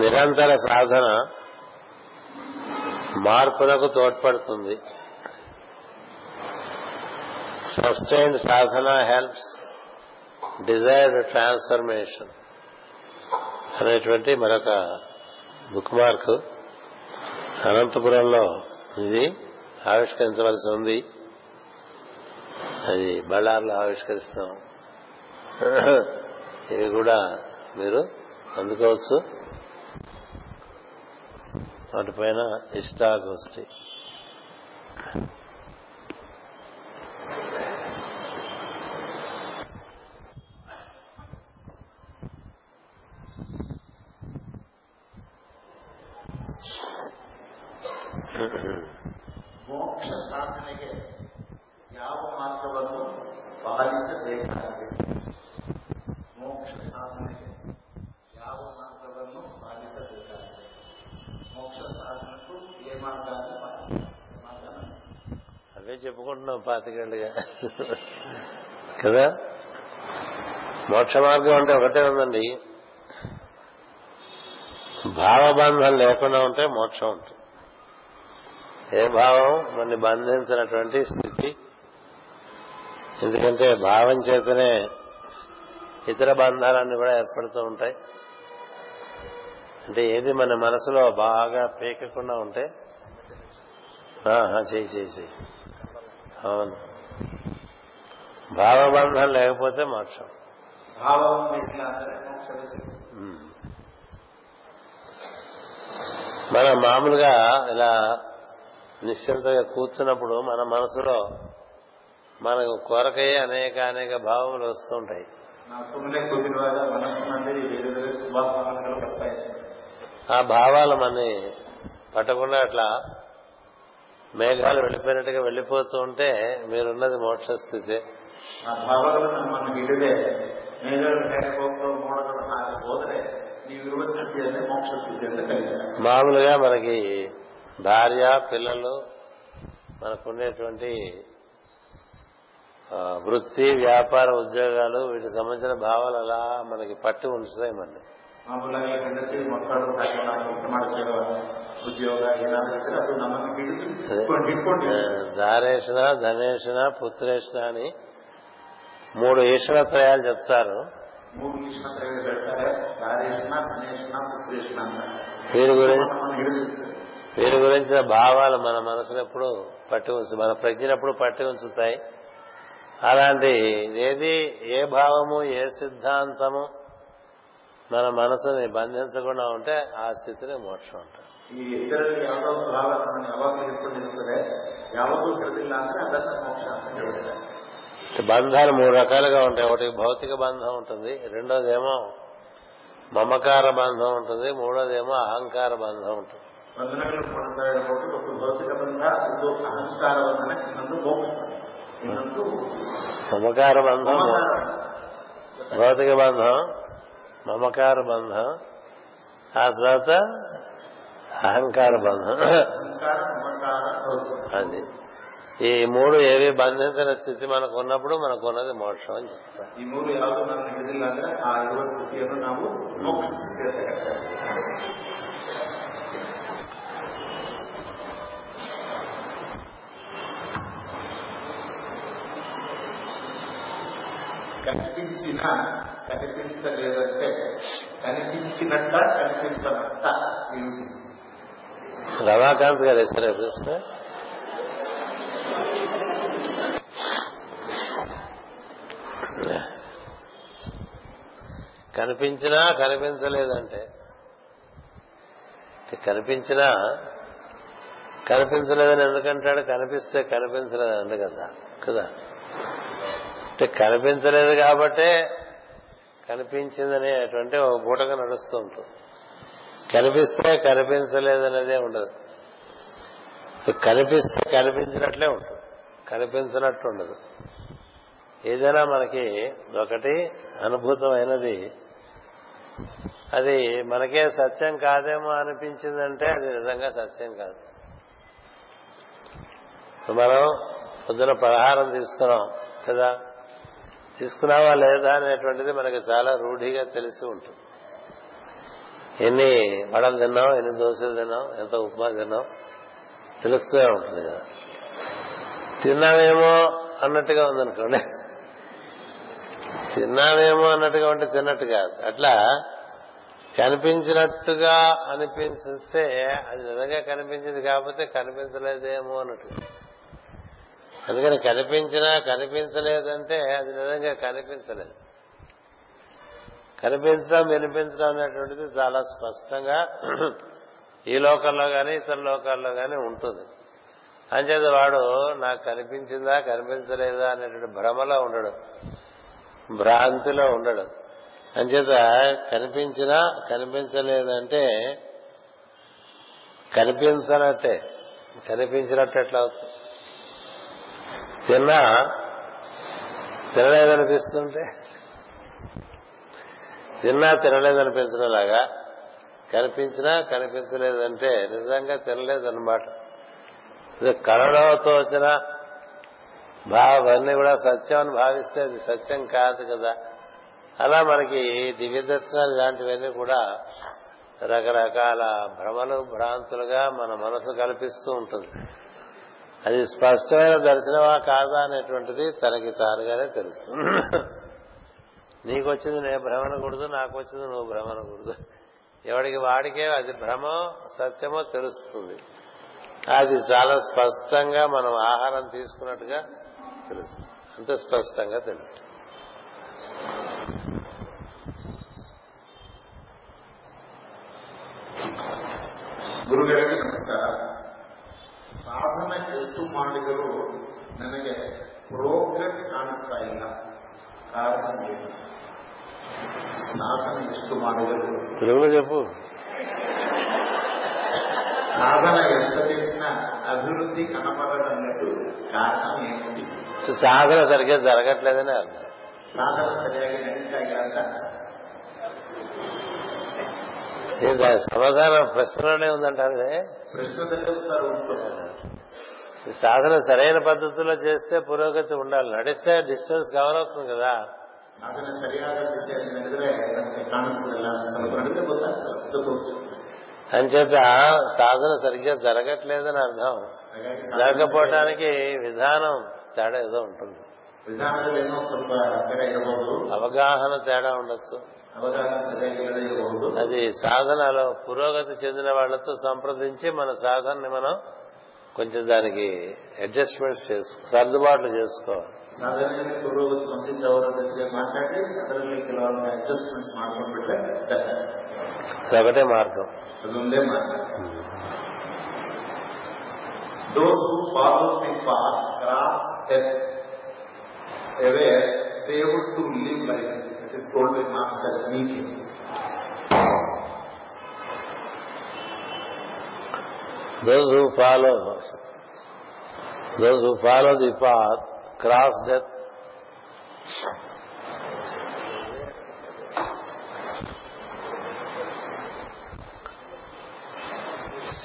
నిరంతర సాధన మార్పునకు తోడ్పడుతుంది sustain sadhana helps desired transformation అనేటువంటి మరొక బుక్ మార్క్ అనంతపురంలో ఇది ఆవిష్కరించవలసి ఉంది అది బళ్ళార్లో ఆవిష్కరిస్తాం ఇవి కూడా మీరు అందుకోవచ్చు వాటిపైన ఇష్టాగోష్ఠి మోక్ష మార్గం అంటే ఒకటే ఉందండి భావబంధం లేకుండా ఉంటే మోక్షం ఉంటుంది ఏ భావం మన బంధించినటువంటి స్థితి ఎందుకంటే భావం చేతనే ఇతర బంధాలన్నీ కూడా ఏర్పడుతూ ఉంటాయి అంటే ఏది మన మనసులో బాగా పీకకుండా ఉంటే చేయి చేసి అవును భావబంధం లేకపోతే మోక్షం భావం మోక్ష మన మామూలుగా ఇలా నిశ్చింతగా కూర్చున్నప్పుడు మన మనసులో మనకు కొరకయ్యే అనేక అనేక భావములు వస్తుంటాయి ఆ భావాలు మన పట్టకుండా అట్లా మేఘాలు వెళ్ళిపోయినట్టుగా వెళ్ళిపోతూ ఉంటే మీరున్నది మోక్ష స్థితి మామూలుగా మనకి భార్య పిల్లలు మనకుండేటువంటి వృత్తి వ్యాపార ఉద్యోగాలు వీటికి సంబంధించిన భావాలు అలా మనకి పట్టి ఉంచుతాయి మన దారేషణ ధనేషణ పుత్రేషణ అని మూడు ఈశ్వరత్రయాలు చెప్తారు ಮೂರು ಈಶ್ವರಗಳು ಹೇಳ್ತಾರೆ ದಾರೇಶನ ಗಣೇಶನ ಪುತ್ರೇಶನ ಅಂತ వీరి గురించి ನಮ್ಮನ್ನು ಹಿಡಿದಿರ್ತದೆ వీరి గురించిన భావాలు మన మనసును ఎప్పుడు పట్టి ఉంచు మన ప్రజ్ఞనప్పుడు పట్టి ఉంచుతాయి అలాంటి ఏది ఏ భావము ఏ సిద్ధాంతము మన మనసుని బంధించకుండా ఉంటే ఆ స్థితిని మోక్షం అంటారు ಈ ಇದರಲ್ಲಿ ಯಾವುದೋ ಭಾವ ನಮ್ಮನ್ನು ಯಾವಾಗಲೂ ಹಿಡ್ಕೊಂಡಿರ್ತದೆ ಯಾವಾಗೂ ಹಿಡಿದಿಲ್ಲ ಅಂದ್ರೆ ಅದನ್ನ ಮೋಕ್ಷ ಅಂತ ಹೇಳ್ತಾರೆ బంధాలు మూడు రకాలుగా ఉంటాయి ఒకటి భౌతిక బంధం ఉంటుంది రెండోదేమో మమకార బంధం ఉంటుంది మూడోదేమో అహంకార బంధం ఉంటుంది మమకార బంధం భౌతిక బంధం మమకార బంధం ఆ తర్వాత అహంకార బంధం అది ఈ మూడు ఏవి బంధించిన స్థితి మనకు ఉన్నప్పుడు మనకు ఉన్నది మోక్షం అని చెప్తారు ఈ కనిపించిన కనిపించలేదంటే కనిపించినట్ట కనిపించనట్ట రమాకాంత్ గారు ఇస్తారు ఎప్పుడు కనిపించినా కనిపించలేదంటే కనిపించినా కనిపించలేదని ఎందుకంటాడు కనిపిస్తే కనిపించలేదు అండి కదా కదా అంటే కనిపించలేదు కాబట్టే కనిపించిందనేటువంటి ఒక బూటగా నడుస్తూ ఉంటుంది కనిపిస్తే కనిపించలేదనేదే ఉండదు సో కనిపిస్తే కనిపించినట్లే ఉంటుంది కనిపించినట్టు ఉండదు ఏదైనా మనకి ఒకటి అనుభూతమైనది అది మనకే సత్యం కాదేమో అనిపించిందంటే అది నిజంగా సత్యం కాదు మనం పొద్దున పలహారం తీసుకున్నాం కదా తీసుకున్నావా లేదా అనేటువంటిది మనకి చాలా రూఢిగా తెలిసి ఉంటుంది ఎన్ని వడలు తిన్నాం ఎన్ని దోశలు తిన్నాం ఎంత ఉప్మా తిన్నాం తెలుస్తూ ఉంటుంది కదా తిన్నామేమో అన్నట్టుగా ఉందనుకోండి తిన్నామేమో అన్నట్టుగా ఉంటే తిన్నట్టు కాదు అట్లా కనిపించినట్టుగా అనిపించే అది నిజంగా కనిపించింది కాకపోతే కనిపించలేదేమో అన్నట్టు అందుకని కనిపించినా కనిపించలేదంటే అది నిజంగా కనిపించలేదు కనిపించడం వినిపించడం అనేటువంటిది చాలా స్పష్టంగా ఈ లోకంలో కానీ ఇతర లోకాల్లో కానీ ఉంటుంది అంచేది వాడు నాకు కనిపించిందా కనిపించలేదా అనేటువంటి భ్రమలో ఉండడు భ్రాంతిలో ఉండడు అంచేత కనిపించినా కనిపించలేదంటే కనిపించనట్టే కనిపించినట్టు ఎట్లా అవుతుంది తిన్నా తినలేదనిపిస్తుంటే తిన్నా తినలేదనిపించడం లాగా కనిపించినా కనిపించలేదంటే నిజంగా తినలేదన్నమాట కళలోతో వచ్చిన భావన్నీ కూడా సత్యం అని భావిస్తే అది సత్యం కాదు కదా అలా మనకి దివ్య దర్శనాలు ఇలాంటివన్నీ కూడా రకరకాల భ్రమలు భ్రాంతులుగా మన మనసు కల్పిస్తూ ఉంటుంది అది స్పష్టమైన దర్శనమా కాదా అనేటువంటిది తనకి తానుగానే తెలుసు నీకు వచ్చింది నేను భ్రమణకూడదు నాకు వచ్చింది నువ్వు భ్రమణకూడదు ఎవడికి వాడికే అది భ్రమో సత్యమో తెలుస్తుంది అది చాలా స్పష్టంగా మనం ఆహారం తీసుకున్నట్టుగా తెలుసు అంత స్పష్టంగా తెలుసు ಗುರುಗಳಿಗೆ ನಮಸ್ಕಾರ ಸಾಧನ ಎಷ್ಟು ಮಾಡಿದರೂ ನನಗೆ ಪ್ರೋಗ್ರೆಸ್ ಕಾಣಿಸ್ತಾ ಇಲ್ಲ ಕಾರಣ ಏನು సాధన ఇస్తూ తెలుగులో చెప్పు సాధన ఎంత చేసినా అభివృద్ధి లేదు కారణం ఏమిటి సాధన సరిగ్గా జరగట్లేదని అర్థం సాధన సరిగా నడిచాక సమాధానం ప్రశ్నలోనే ఉందంటారు సాధన సరైన పద్ధతిలో చేస్తే పురోగతి ఉండాలి నడిస్తే డిస్టెన్స్ అవుతుంది కదా ಸಾಧನೆ ಸರಿಯಾದ ದಿಶೆಯಲ್ಲಿ ನಡೆದ್ರೆ ನಮಗೆ ಕಾಣಿಸ್ತದಲ್ಲ ಸ್ವಲ್ಪ ನಡೆದ್ರೆ ಗೊತ್ತಾಗ್ತದೆ ಅದಕ್ಕೂ అంచేత సాధన సరిగ్గా జరగట్లేదని అర్థం ಹಾಗಾಗಿ ಸಾಧನೆ జరగకపోవడానికి విధానం తేడా ఏదో ఉంటుంది ವಿಧಾನದಲ್ಲಿ ಏನೋ ಸ್ವಲ್ಪ ಕಡೆ ಇರಬಹುದು అవగాహన తేడా ఉండొచ్చు ಅವಗಾಹನ ಸರಿಯಾಗಿಲ್ಲದೆ ಇರಬಹುದು అది సాధనలో పురోగతి చెందిన వాళ్లతో సంప్రదించి మన సాధనని మనం కొంచెం దానికి అడ్జస్ట్మెంట్స్ చేసుకో సర్దుబాట్లు చేసుకోవాలి సాధారణంగా పురోగతి పొందిన ఎవరో దగ్గర మాట్లాడి అతనిలో గెలవాలని అడ్జస్ట్మెంట్స్ మార్గం పెట్టారు ఒకటే మార్గం అది ఉందే మార్గం those who follow the path cross death aware saved to live life it is called by master నీకే Those who follow, those who follow the path cross death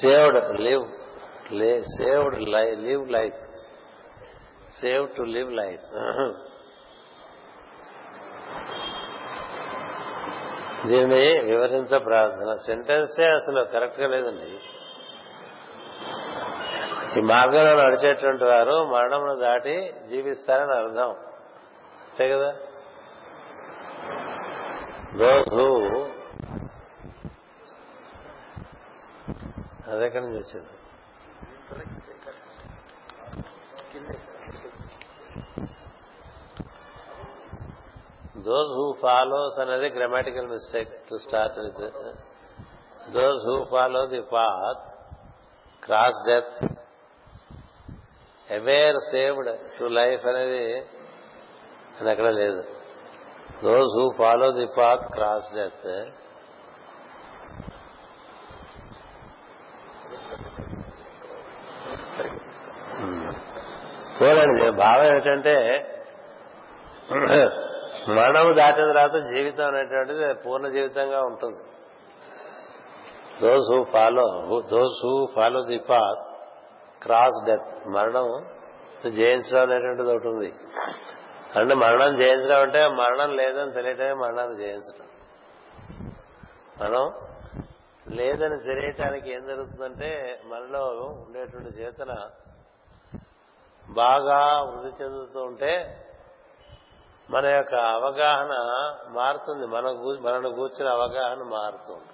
saved live saved lie live life save to live life దీన్ని వివరించ ప్రార్థన సెంటెన్సే అసలు correct గా లేదండి ఈ మార్గంలో నడిచేటువంటి వారు మరణమును దాటి జీవిస్తారని అర్థం అంతే కదా రోజు హూ అదెక్కడి నుంచి వచ్చింది దోస్ హూ ఫాలోస్ అనేది grammatical mistake to start with those who follow the path cross death aware saved to life అనేది అక్కడ లేదు those who follow the path cross death చూడండి భావం ఏమిటంటే మరణం దాటిన తర్వాత జీవితం అనేటువంటిది పూర్ణ జీవితంగా ఉంటుంది those who follow those who follow the path cross death మరణం జయించడం అనేటువంటిది ఒకటి ఉంది అంటే మరణం జయించడం అంటే మరణం లేదని తెలియటమే మరణాన్ని జయించడం మనం లేదని తెలియటానికి ఏం జరుగుతుందంటే మనలో ఉండేటువంటి చేతన బాగా వృద్ధి చెందుతూ ఉంటే మన యొక్క అవగాహన మారుతుంది మన మనను కూర్చున్న అవగాహన మారుతుంది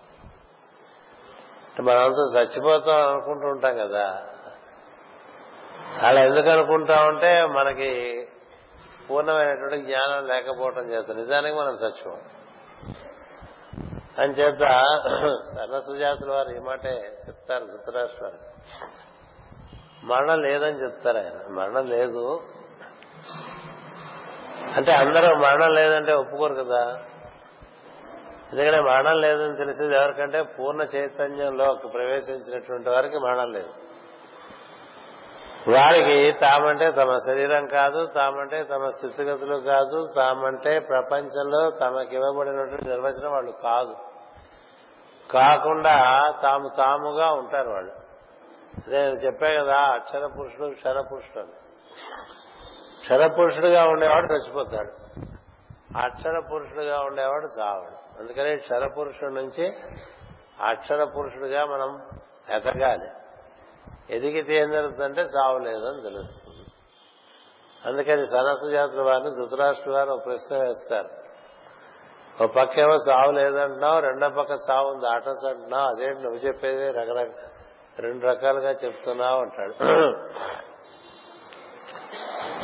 మనంతా చచ్చిపోతాం అనుకుంటూ ఉంటాం కదా అలా ఎందుకు అనుకుంటా ఉంటే మనకి పూర్ణమైనటువంటి జ్ఞానం లేకపోవటం చేత నిజానికి మనం సత్యం అని చేత సన్న వారు ఈ మాటే చెప్తారు ధృతరాష్ట్ర మరణం లేదని చెప్తారు ఆయన మరణం లేదు అంటే అందరూ మరణం లేదంటే ఒప్పుకోరు కదా ఎందుకంటే మరణం లేదని తెలిసేది ఎవరికంటే పూర్ణ చైతన్యంలో ప్రవేశించినటువంటి వారికి మరణం లేదు వారికి తామంటే తమ శరీరం కాదు తామంటే తమ స్థితిగతులు కాదు తామంటే ప్రపంచంలో తమకివ్వబడినటువంటి నిర్వచనం వాళ్ళు కాదు కాకుండా తాము తాముగా ఉంటారు వాళ్ళు నేను చెప్పే కదా అక్షర పురుషుడు క్షర పురుషుడు అని క్షర పురుషుడుగా ఉండేవాడు చచ్చిపోతాడు అక్షర పురుషుడుగా ఉండేవాడు చావాడు అందుకని క్షర పురుషుడి నుంచి అక్షర పురుషుడిగా మనం ఎదగాలి ఎదిగితే ఏం జరుగుతుందంటే చావు లేదని తెలుస్తుంది అందుకని సరస్సు జాతుల వారిని ధృతరాష్ట్ర వారు ఒక ప్రశ్న వేస్తారు ఒక పక్క ఏమో చావు లేదంటున్నావు రెండో పక్క చావు ఉంది ఆటస్ అంటున్నావు అదేంటి నువ్వు చెప్పేది రకరకాల రెండు రకాలుగా చెప్తున్నావు అంటాడు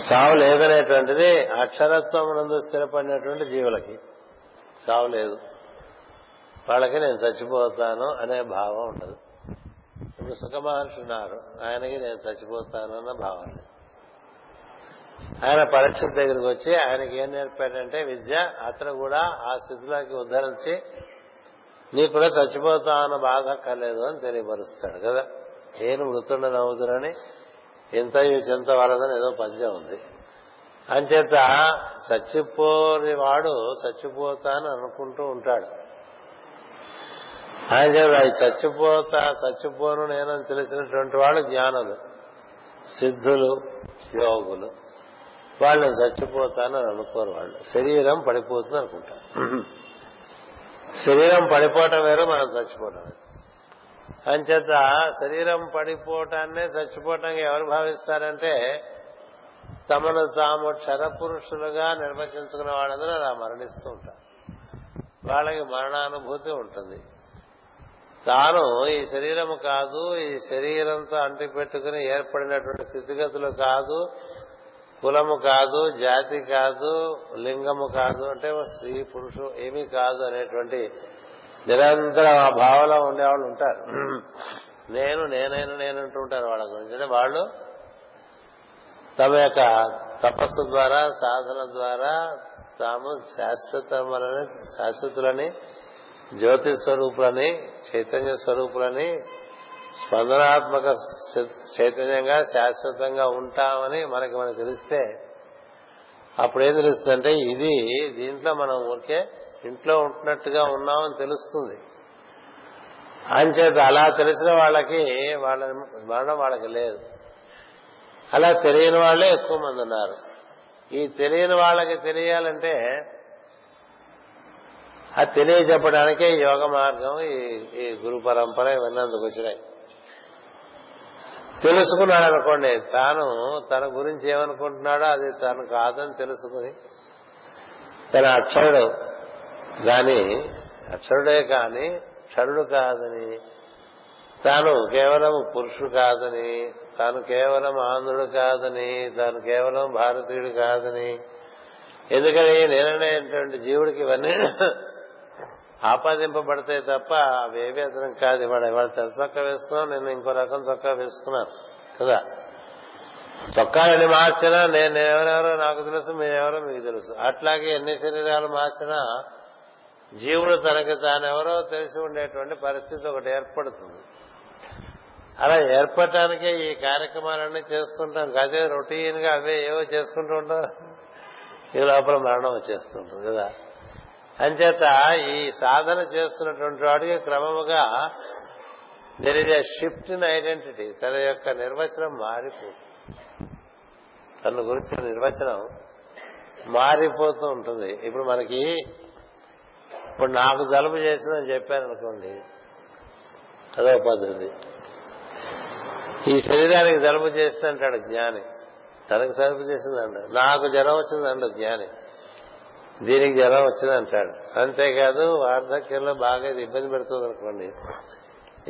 చావు లేదనేటువంటిది అక్షరత్వం నందు స్థిరపడినటువంటి జీవులకి చావు లేదు వాళ్ళకి నేను చచ్చిపోతాను అనే భావం ఉండదు ఇప్పుడు సుఖమహర్షి ఉన్నారు ఆయనకి నేను చచ్చిపోతానన్న భావన ఆయన పరీక్ష దగ్గరికి వచ్చి ఆయనకి ఏం నేర్పాడంటే విద్య అతను కూడా ఆ స్థితిలోకి ఉద్ధరించి నీకు కూడా చచ్చిపోతా అన్న బాధ కలేదు అని తెలియపరుస్తాడు కదా నేను మృతుండ నవ్వుతునని ఇంత చింత వాళ్ళదని ఏదో పద్యం ఉంది అంచేత చచ్చిపోని వాడు అని అనుకుంటూ ఉంటాడు ఆయన చేత చచ్చిపోతా చచ్చిపోను నేనని తెలిసినటువంటి వాళ్ళు జ్ఞానులు సిద్ధులు యోగులు వాళ్ళని చచ్చిపోతానని అనుకోరు వాళ్ళు శరీరం పడిపోతుంది అనుకుంటారు శరీరం పడిపోవటం వేరు మనం చచ్చిపోవటం అంచేత శరీరం పడిపోవటాన్నే చచ్చిపోవటానికి ఎవరు భావిస్తారంటే తమను తాము క్షరపురుషులుగా నిర్వచించుకున్న వాళ్ళందరూ అలా మరణిస్తూ ఉంటారు వాళ్ళకి మరణానుభూతి ఉంటుంది తాను ఈ శరీరము కాదు ఈ శరీరంతో అంటిపెట్టుకుని ఏర్పడినటువంటి స్థితిగతులు కాదు కులము కాదు జాతి కాదు లింగము కాదు అంటే స్త్రీ పురుషు ఏమీ కాదు అనేటువంటి నిరంతరం ఆ భావంలో ఉండేవాళ్ళు ఉంటారు నేను నేనైనా నేను ఉంటారు వాళ్ళ గురించి అంటే వాళ్ళు తమ యొక్క తపస్సు ద్వారా సాధన ద్వారా తాము శాశ్వతములని శాశ్వతులని జ్యోతి స్వరూపులని చైతన్య స్వరూపులని స్పందనాత్మక చైతన్యంగా శాశ్వతంగా ఉంటామని మనకి మనకు తెలిస్తే అప్పుడేం తెలుస్తుందంటే ఇది దీంట్లో మనం ఊరికే ఇంట్లో ఉంటున్నట్టుగా ఉన్నామని తెలుస్తుంది అంచేత అలా తెలిసిన వాళ్ళకి వాళ్ళ మరణం వాళ్ళకి లేదు అలా తెలియని వాళ్ళే ఎక్కువ మంది ఉన్నారు ఈ తెలియని వాళ్ళకి తెలియాలంటే అది తెలియజెప్పడానికే యోగ మార్గం ఈ గురు పరంపర ఇవన్నీ అందుకు వచ్చినాయి తెలుసుకున్నాడు అనుకోండి తాను తన గురించి ఏమనుకుంటున్నాడో అది తను కాదని తెలుసుకుని తన అక్షరుడు దాని అక్షరుడే కాని క్షరుడు కాదని తాను కేవలం పురుషుడు కాదని తాను కేవలం ఆంధ్రుడు కాదని తాను కేవలం భారతీయుడు కాదని ఎందుకని నేననేటువంటి జీవుడికి ఇవన్నీ ఆపాదింపబడతాయి తప్ప అవేవి అతను కాదు ఇవాడు ఇవాళ తెల్ల చొక్కా వేసుకున్నావు నేను ఇంకో రకం చొక్కా వేసుకున్నాను కదా చొక్కాలని మార్చినా నేను ఎవరెవరో నాకు తెలుసు మీరెవరో మీకు తెలుసు అట్లాగే ఎన్ని శరీరాలు మార్చినా జీవుడు తనకి తానెవరో తెలిసి ఉండేటువంటి పరిస్థితి ఒకటి ఏర్పడుతుంది అలా ఏర్పడటానికే ఈ కార్యక్రమాలన్నీ చేస్తుంటాం అదే రొటీన్ గా అవే ఏవో చేసుకుంటూ ఉంటాం ఈ లోపల మరణం వచ్చేస్తుంటుంది కదా అంచేత ఈ సాధన చేస్తున్నటువంటి వాడికి క్రమముగా జరిగే షిఫ్ట్ ఇన్ ఐడెంటిటీ తన యొక్క నిర్వచనం మారిపోతుంది తన గురించి నిర్వచనం మారిపోతూ ఉంటుంది ఇప్పుడు మనకి ఇప్పుడు నాకు జలుబు చేసిందని చెప్పాను అనుకోండి అదో పద్ధతి ఈ శరీరానికి జలుబు అంటాడు జ్ఞాని తనకు జలుబు చేసిందండు నాకు జ్వరం వచ్చిందండు జ్ఞాని దీనికి జ్వరం వచ్చిందంటాడు అంతేకాదు వార్ధక్యంలో బాగా ఇది ఇబ్బంది పెడుతుంది అనుకోండి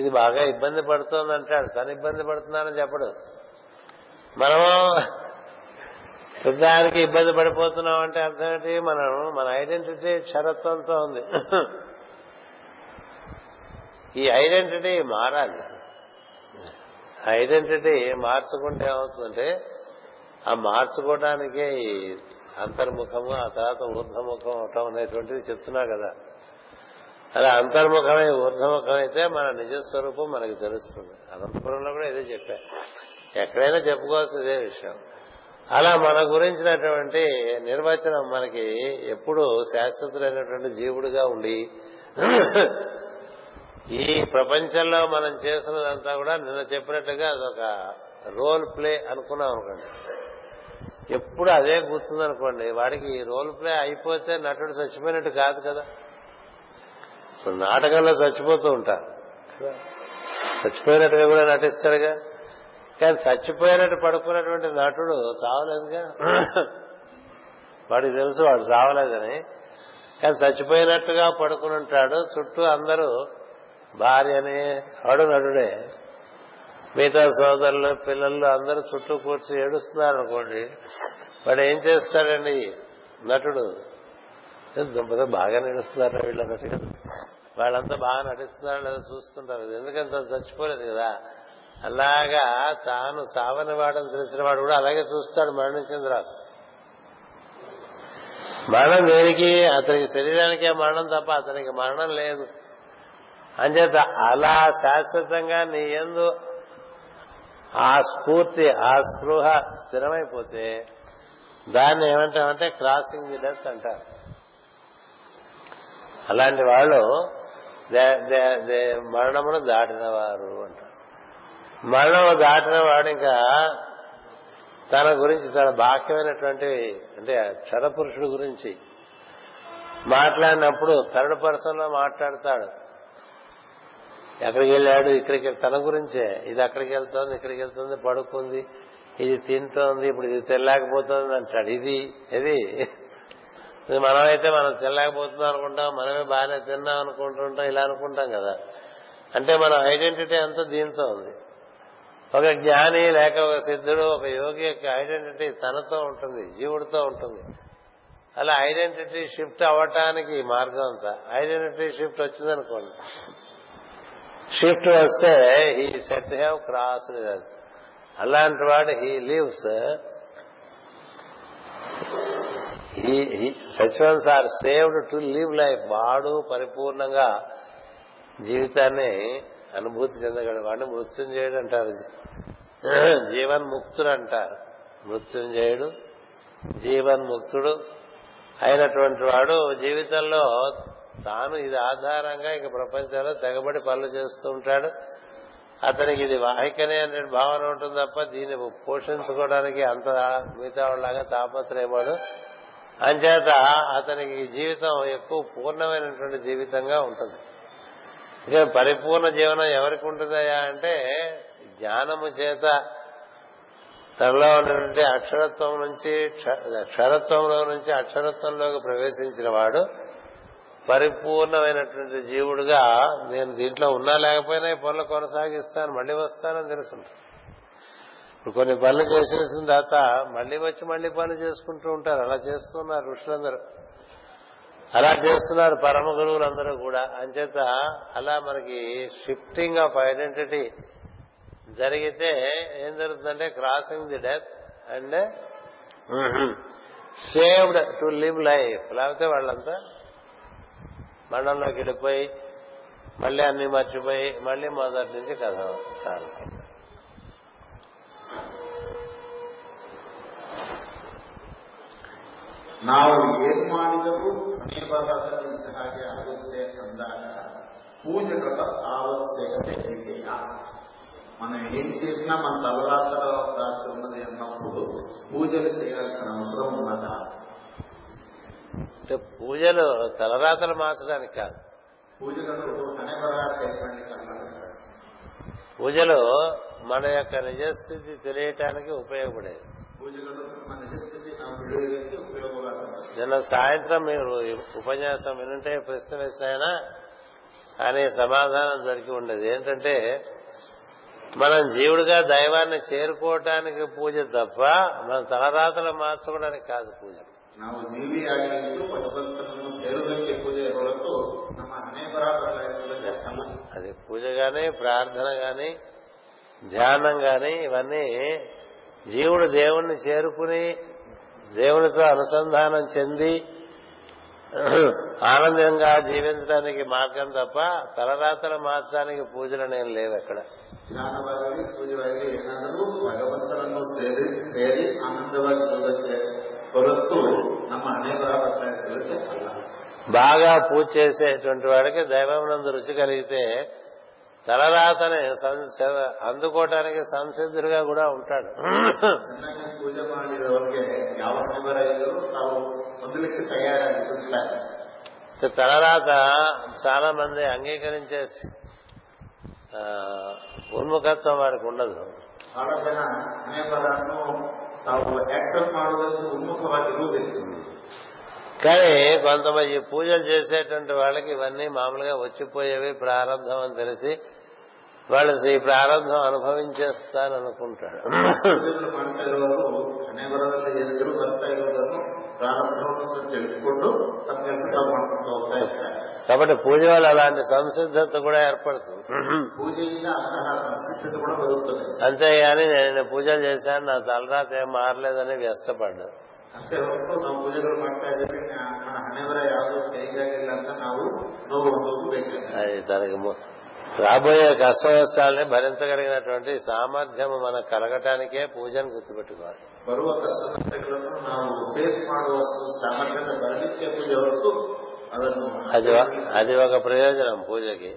ఇది బాగా ఇబ్బంది పడుతుంది అంటాడు తను ఇబ్బంది పడుతున్నానని చెప్పడు మనము దానికి ఇబ్బంది పడిపోతున్నాం అంటే అర్థం ఏంటి మనం మన ఐడెంటిటీ క్షరత్వంతో ఉంది ఈ ఐడెంటిటీ మారాలి ఐడెంటిటీ మార్చుకుంటే ఏమవుతుందంటే ఆ మార్చుకోవడానికే అంతర్ముఖము ఆ తర్వాత ఊర్ధముఖం అవటం అనేటువంటిది చెప్తున్నా కదా అలా అంతర్ముఖమై ఊర్ధముఖమైతే అయితే మన నిజస్వరూపం మనకి తెలుస్తుంది అనంతపురంలో కూడా ఇదే చెప్పా ఎక్కడైనా చెప్పుకోవాల్సి ఇదే విషయం అలా మన గురించినటువంటి నిర్వచనం మనకి ఎప్పుడు శాశ్వతులైనటువంటి జీవుడిగా ఉండి ఈ ప్రపంచంలో మనం చేసినదంతా కూడా నిన్న చెప్పినట్టుగా అదొక రోల్ ప్లే అనుకున్నాం అనుకోండి ఎప్పుడు అదే కూర్చుందనుకోండి వాడికి రోల్ ప్లే అయిపోతే నటుడు చచ్చిపోయినట్టు కాదు కదా ఇప్పుడు నాటకంలో చచ్చిపోతూ ఉంటారు చచ్చిపోయినట్టుగా కూడా నటిస్తాడుగా కానీ చచ్చిపోయినట్టు పడుకున్నటువంటి నటుడు చావలేదుగా వాడికి తెలుసు వాడు చావలేదని కానీ చచ్చిపోయినట్టుగా పడుకుని ఉంటాడు చుట్టూ అందరూ భార్య అని వాడు నటుడే మిగతా సోదరులు పిల్లలు అందరూ చుట్టూ కూర్చి ఏడుస్తున్నారు అనుకోండి వాడు ఏం చేస్తాడండి నటుడు దుంపత బాగా నడుస్తున్నారు వీళ్ళందరూ వాళ్ళంతా బాగా నడుస్తున్నారు లేదా చూస్తుంటారు ఎందుకంత చచ్చిపోలేదు కదా అలాగా తాను సావని వాడని తెలిసిన వాడు కూడా అలాగే చూస్తాడు మరణించిన తర్వాత మరణం దేనికి అతనికి శరీరానికే మరణం తప్ప అతనికి మరణం లేదు అంచేత అలా శాశ్వతంగా నీ ఎందు ఆ స్ఫూర్తి ఆ స్పృహ స్థిరమైపోతే దాన్ని ఏమంటామంటే క్రాసింగ్ ది డెత్ అంటారు అలాంటి వాళ్ళు మరణమును దాటినవారు అంటారు మరణము దాటిన వాడు ఇంకా తన గురించి తన బాక్యమైనటువంటి అంటే క్షరపురుషుడు గురించి మాట్లాడినప్పుడు థర్డ్ పర్సన్ లో మాట్లాడతాడు ఎక్కడికి వెళ్ళాడు ఇక్కడికి తన గురించే ఇది అక్కడికి వెళ్తోంది ఇక్కడికి వెళ్తుంది పడుకుంది ఇది తింటోంది ఇప్పుడు ఇది తెల్లకపోతుంది అంటాడు ఇది ఇది మనమైతే మనం తెల్లాకపోతున్నాం అనుకుంటాం మనమే బాగానే తిన్నాం అనుకుంటుంటాం ఇలా అనుకుంటాం కదా అంటే మన ఐడెంటిటీ అంతా దీంతో ఉంది ఒక జ్ఞాని లేక ఒక సిద్ధుడు ఒక యోగి యొక్క ఐడెంటిటీ తనతో ఉంటుంది జీవుడితో ఉంటుంది అలా ఐడెంటిటీ షిఫ్ట్ అవ్వటానికి మార్గం అంతా ఐడెంటిటీ షిఫ్ట్ వచ్చిందనుకోండి షిఫ్ట్ వస్తే హీ సెట్ హ్యావ్ క్రాస్ అలాంటి వాడు he leaves such ones are saved to live life వాడు పరిపూర్ణంగా జీవితాన్ని అనుభూతి చెందగలడు వాడిని మృత్యుంజయుడు అంటారు జీవన్ ముక్తుడు అంటారు మృత్యుంజయుడు జీవన్ ముక్తుడు అయినటువంటి వాడు జీవితంలో తాను ఇది ఆధారంగా ఇక ప్రపంచంలో తెగబడి పనులు చేస్తూ ఉంటాడు అతనికి ఇది వాహికనే అనే భావన ఉంటుంది తప్ప దీన్ని పోషించుకోవడానికి అంత మిగతా వాళ్ళగా తాపత్రయపడు అంచేత అతనికి జీవితం ఎక్కువ పూర్ణమైనటువంటి జీవితంగా ఉంటుంది ఇంకా పరిపూర్ణ జీవనం ఎవరికి ఉంటుందయా అంటే జ్ఞానము చేత తనలో ఉన్నటువంటి అక్షరత్వం నుంచి క్షరత్వంలో నుంచి అక్షరత్వంలోకి ప్రవేశించిన వాడు పరిపూర్ణమైనటువంటి జీవుడుగా నేను దీంట్లో ఉన్నా లేకపోయినా ఈ పనులు కొనసాగిస్తాను మళ్ళీ వస్తానని తెలుసుంటా ఇప్పుడు కొన్ని పనులు చేసేసిన తర్వాత మళ్ళీ వచ్చి మళ్ళీ పనులు చేసుకుంటూ ఉంటారు అలా చేస్తున్నారు ఋషులందరూ అలా చేస్తున్నారు పరమ గురువులందరూ కూడా అంచేత అలా మనకి షిఫ్టింగ్ ఆఫ్ ఐడెంటిటీ జరిగితే ఏం జరుగుతుందంటే crossing the death and saved to live life లేకపోతే వాళ్ళంతా మండలంలోకి వెళ్ళిపోయి మళ్ళీ అన్ని మర్చిపోయి మళ్ళీ మొదటి నుంచి కథ ನಾವು ಏನು ಮಾಡಿದರೂ ಮನೆ ಬರದಂತಹ ಹಾಗೆ ಆಗುತ್ತೆ ಅಂದಾಗ పూజల మనం ఏం చేసినా మన తలరాత్ర రాసి ఉన్నది అన్నప్పుడు పూజలు చేయాల్సిన అవసరం ఉన్నదా అంటే పూజలు తలరాతలు మార్చడానికి కాదు పూజలు మన యొక్క నిజస్థితి తెలియటానికి ఉపయోగపడేది నిన్న సాయంత్రం మీరు ఉపన్యాసం వినుంటే ప్రశ్న వేసిన అనే సమాధానం దొరికి ఉండేది ఏంటంటే మనం జీవుడిగా దైవాన్ని చేరుకోవటానికి పూజ తప్ప మన తలరాతలు మార్చుకోవడానికి కాదు పూజ ನಾವು ಜೀವಿಯಾಗಿ ಇದ್ದು ಭಗವಂತನನ್ನು ಸೇರುವುದಕ್ಕೆ ಪೂಜೆ ಹೊರತು ನಮ್ಮ ಹಣೆ ಬರಹ ಬದಲಾಯಿಸುವುದಕ್ಕೆ ಅಲ್ಲ అది పూజ గాని ప్రార్థన గాని ధ్యానం గాని ఇవన్నీ జీవుడు దేవుణ్ణి చేరుకుని దేవునితో అనుసంధానం చెంది ఆనందంగా జీవించడానికి మార్గం తప్ప తలరాతలు మార్చడానికి పూజలు నేను లేవు ఎక్కడ ಧ್ಯಾನವಾಗಲಿ ಪೂಜೆಯಾಗಲಿ ಏನಾದರೂ ಭಗವಂತನನ್ನು ಸೇರಿ ಸೇರಿ ಆನಂದವಾಗಿರುವುದಕ್ಕೆ బాగా పూజ చేసేటువంటి వాడికి దైవమునందు రుచి కలిగితే తలరాతని అందుకోవటానికి సంసిద్ధుడిగా కూడా ఉంటాడు పూజ ಮಾಡಿದವರಿಗೆ తలరాత చాలా మంది అంగీకరించే ఉన్ముఖత్వం వాడికి ఉండదు ತಾವು ಆಕ್ಸೆಪ್ಟ್ ಮಾಡುವುದಕ್ಕೆ ಉನ್ಮುಖವಾಗಿರುವುದಿಲ್ಲ కానీ కొంతమంది ఈ పూజలు చేసేటువంటి వాళ్ళకి ఇవన్నీ మామూలుగా వచ్చిపోయేవి ప్రారంభం అని తెలిసి వాళ్ళు ఈ ప్రారంభం అనుభవించేస్తాను అనుకుంటాడు ಪೂಜೆಗಳು ಮಾಡ್ತಾ ಇರುವವರು ಹಣೆ ಬರದಲ್ಲಿ ಏನಿದ್ರು ಬರ್ತಾ ಇರೋದನ್ನು ಪ್ರಾರಂಭವನ್ನು ತಿಳಿದುಕೊಂಡು ತಮ್ಮ ಕೆಲಸ ತಾವು ಮಾಡ್ಕೊಂಡು ಹೋಗ್ತಾ ಇರ್ತಾರೆ కాబట్టి పూజ వల్ల అలాంటి సంసిద్ధత కూడా ఏర్పడుతుంది ಪೂಜೆಯಿಂದ ಅಂತಹ ಸಂಸಿದ್ಧತೆ ಕೂಡ ಬರುತ್ತದೆ అంతేగాని నేను పూజలు చేశాను నా తలరాత ఏం మారలేదని వ్యస్తపడ్డాను ಅಷ್ಟೇ ಹೊರತು ನಾವು ಪೂಜೆಗಳು ಮಾಡ್ತಾ ಇದ್ದೀವಿ ನನ್ನ ಹಣೆ ಬರ ಯಾವುದು ಚೇಂಜ್ ಆಗಿಲ್ಲ ಅಂತ ನಾವು ನೋವು ಹೋಗಬೇಕಾದ್ರೆ అది తనకి ము- రాబోయే కష్ట నష్టాలని భరించగలిగినటువంటి సామర్థ్యము మనకు కలగటానికే పూజను గుర్తుపెట్టుకోవాలి ಬರುವ ಕಷ್ಟ ನಷ್ಟಗಳನ್ನು ನಾವು ಫೇಸ್ ಮಾಡುವಷ್ಟು ಸಾಮರ್ಥ್ಯದ ಬರಲಿಕ್ಕೆ ಪೂಜೆ ಹೊರತು ಅದನ್ನು అది అది ఒక ప్రయోజనం పూజకి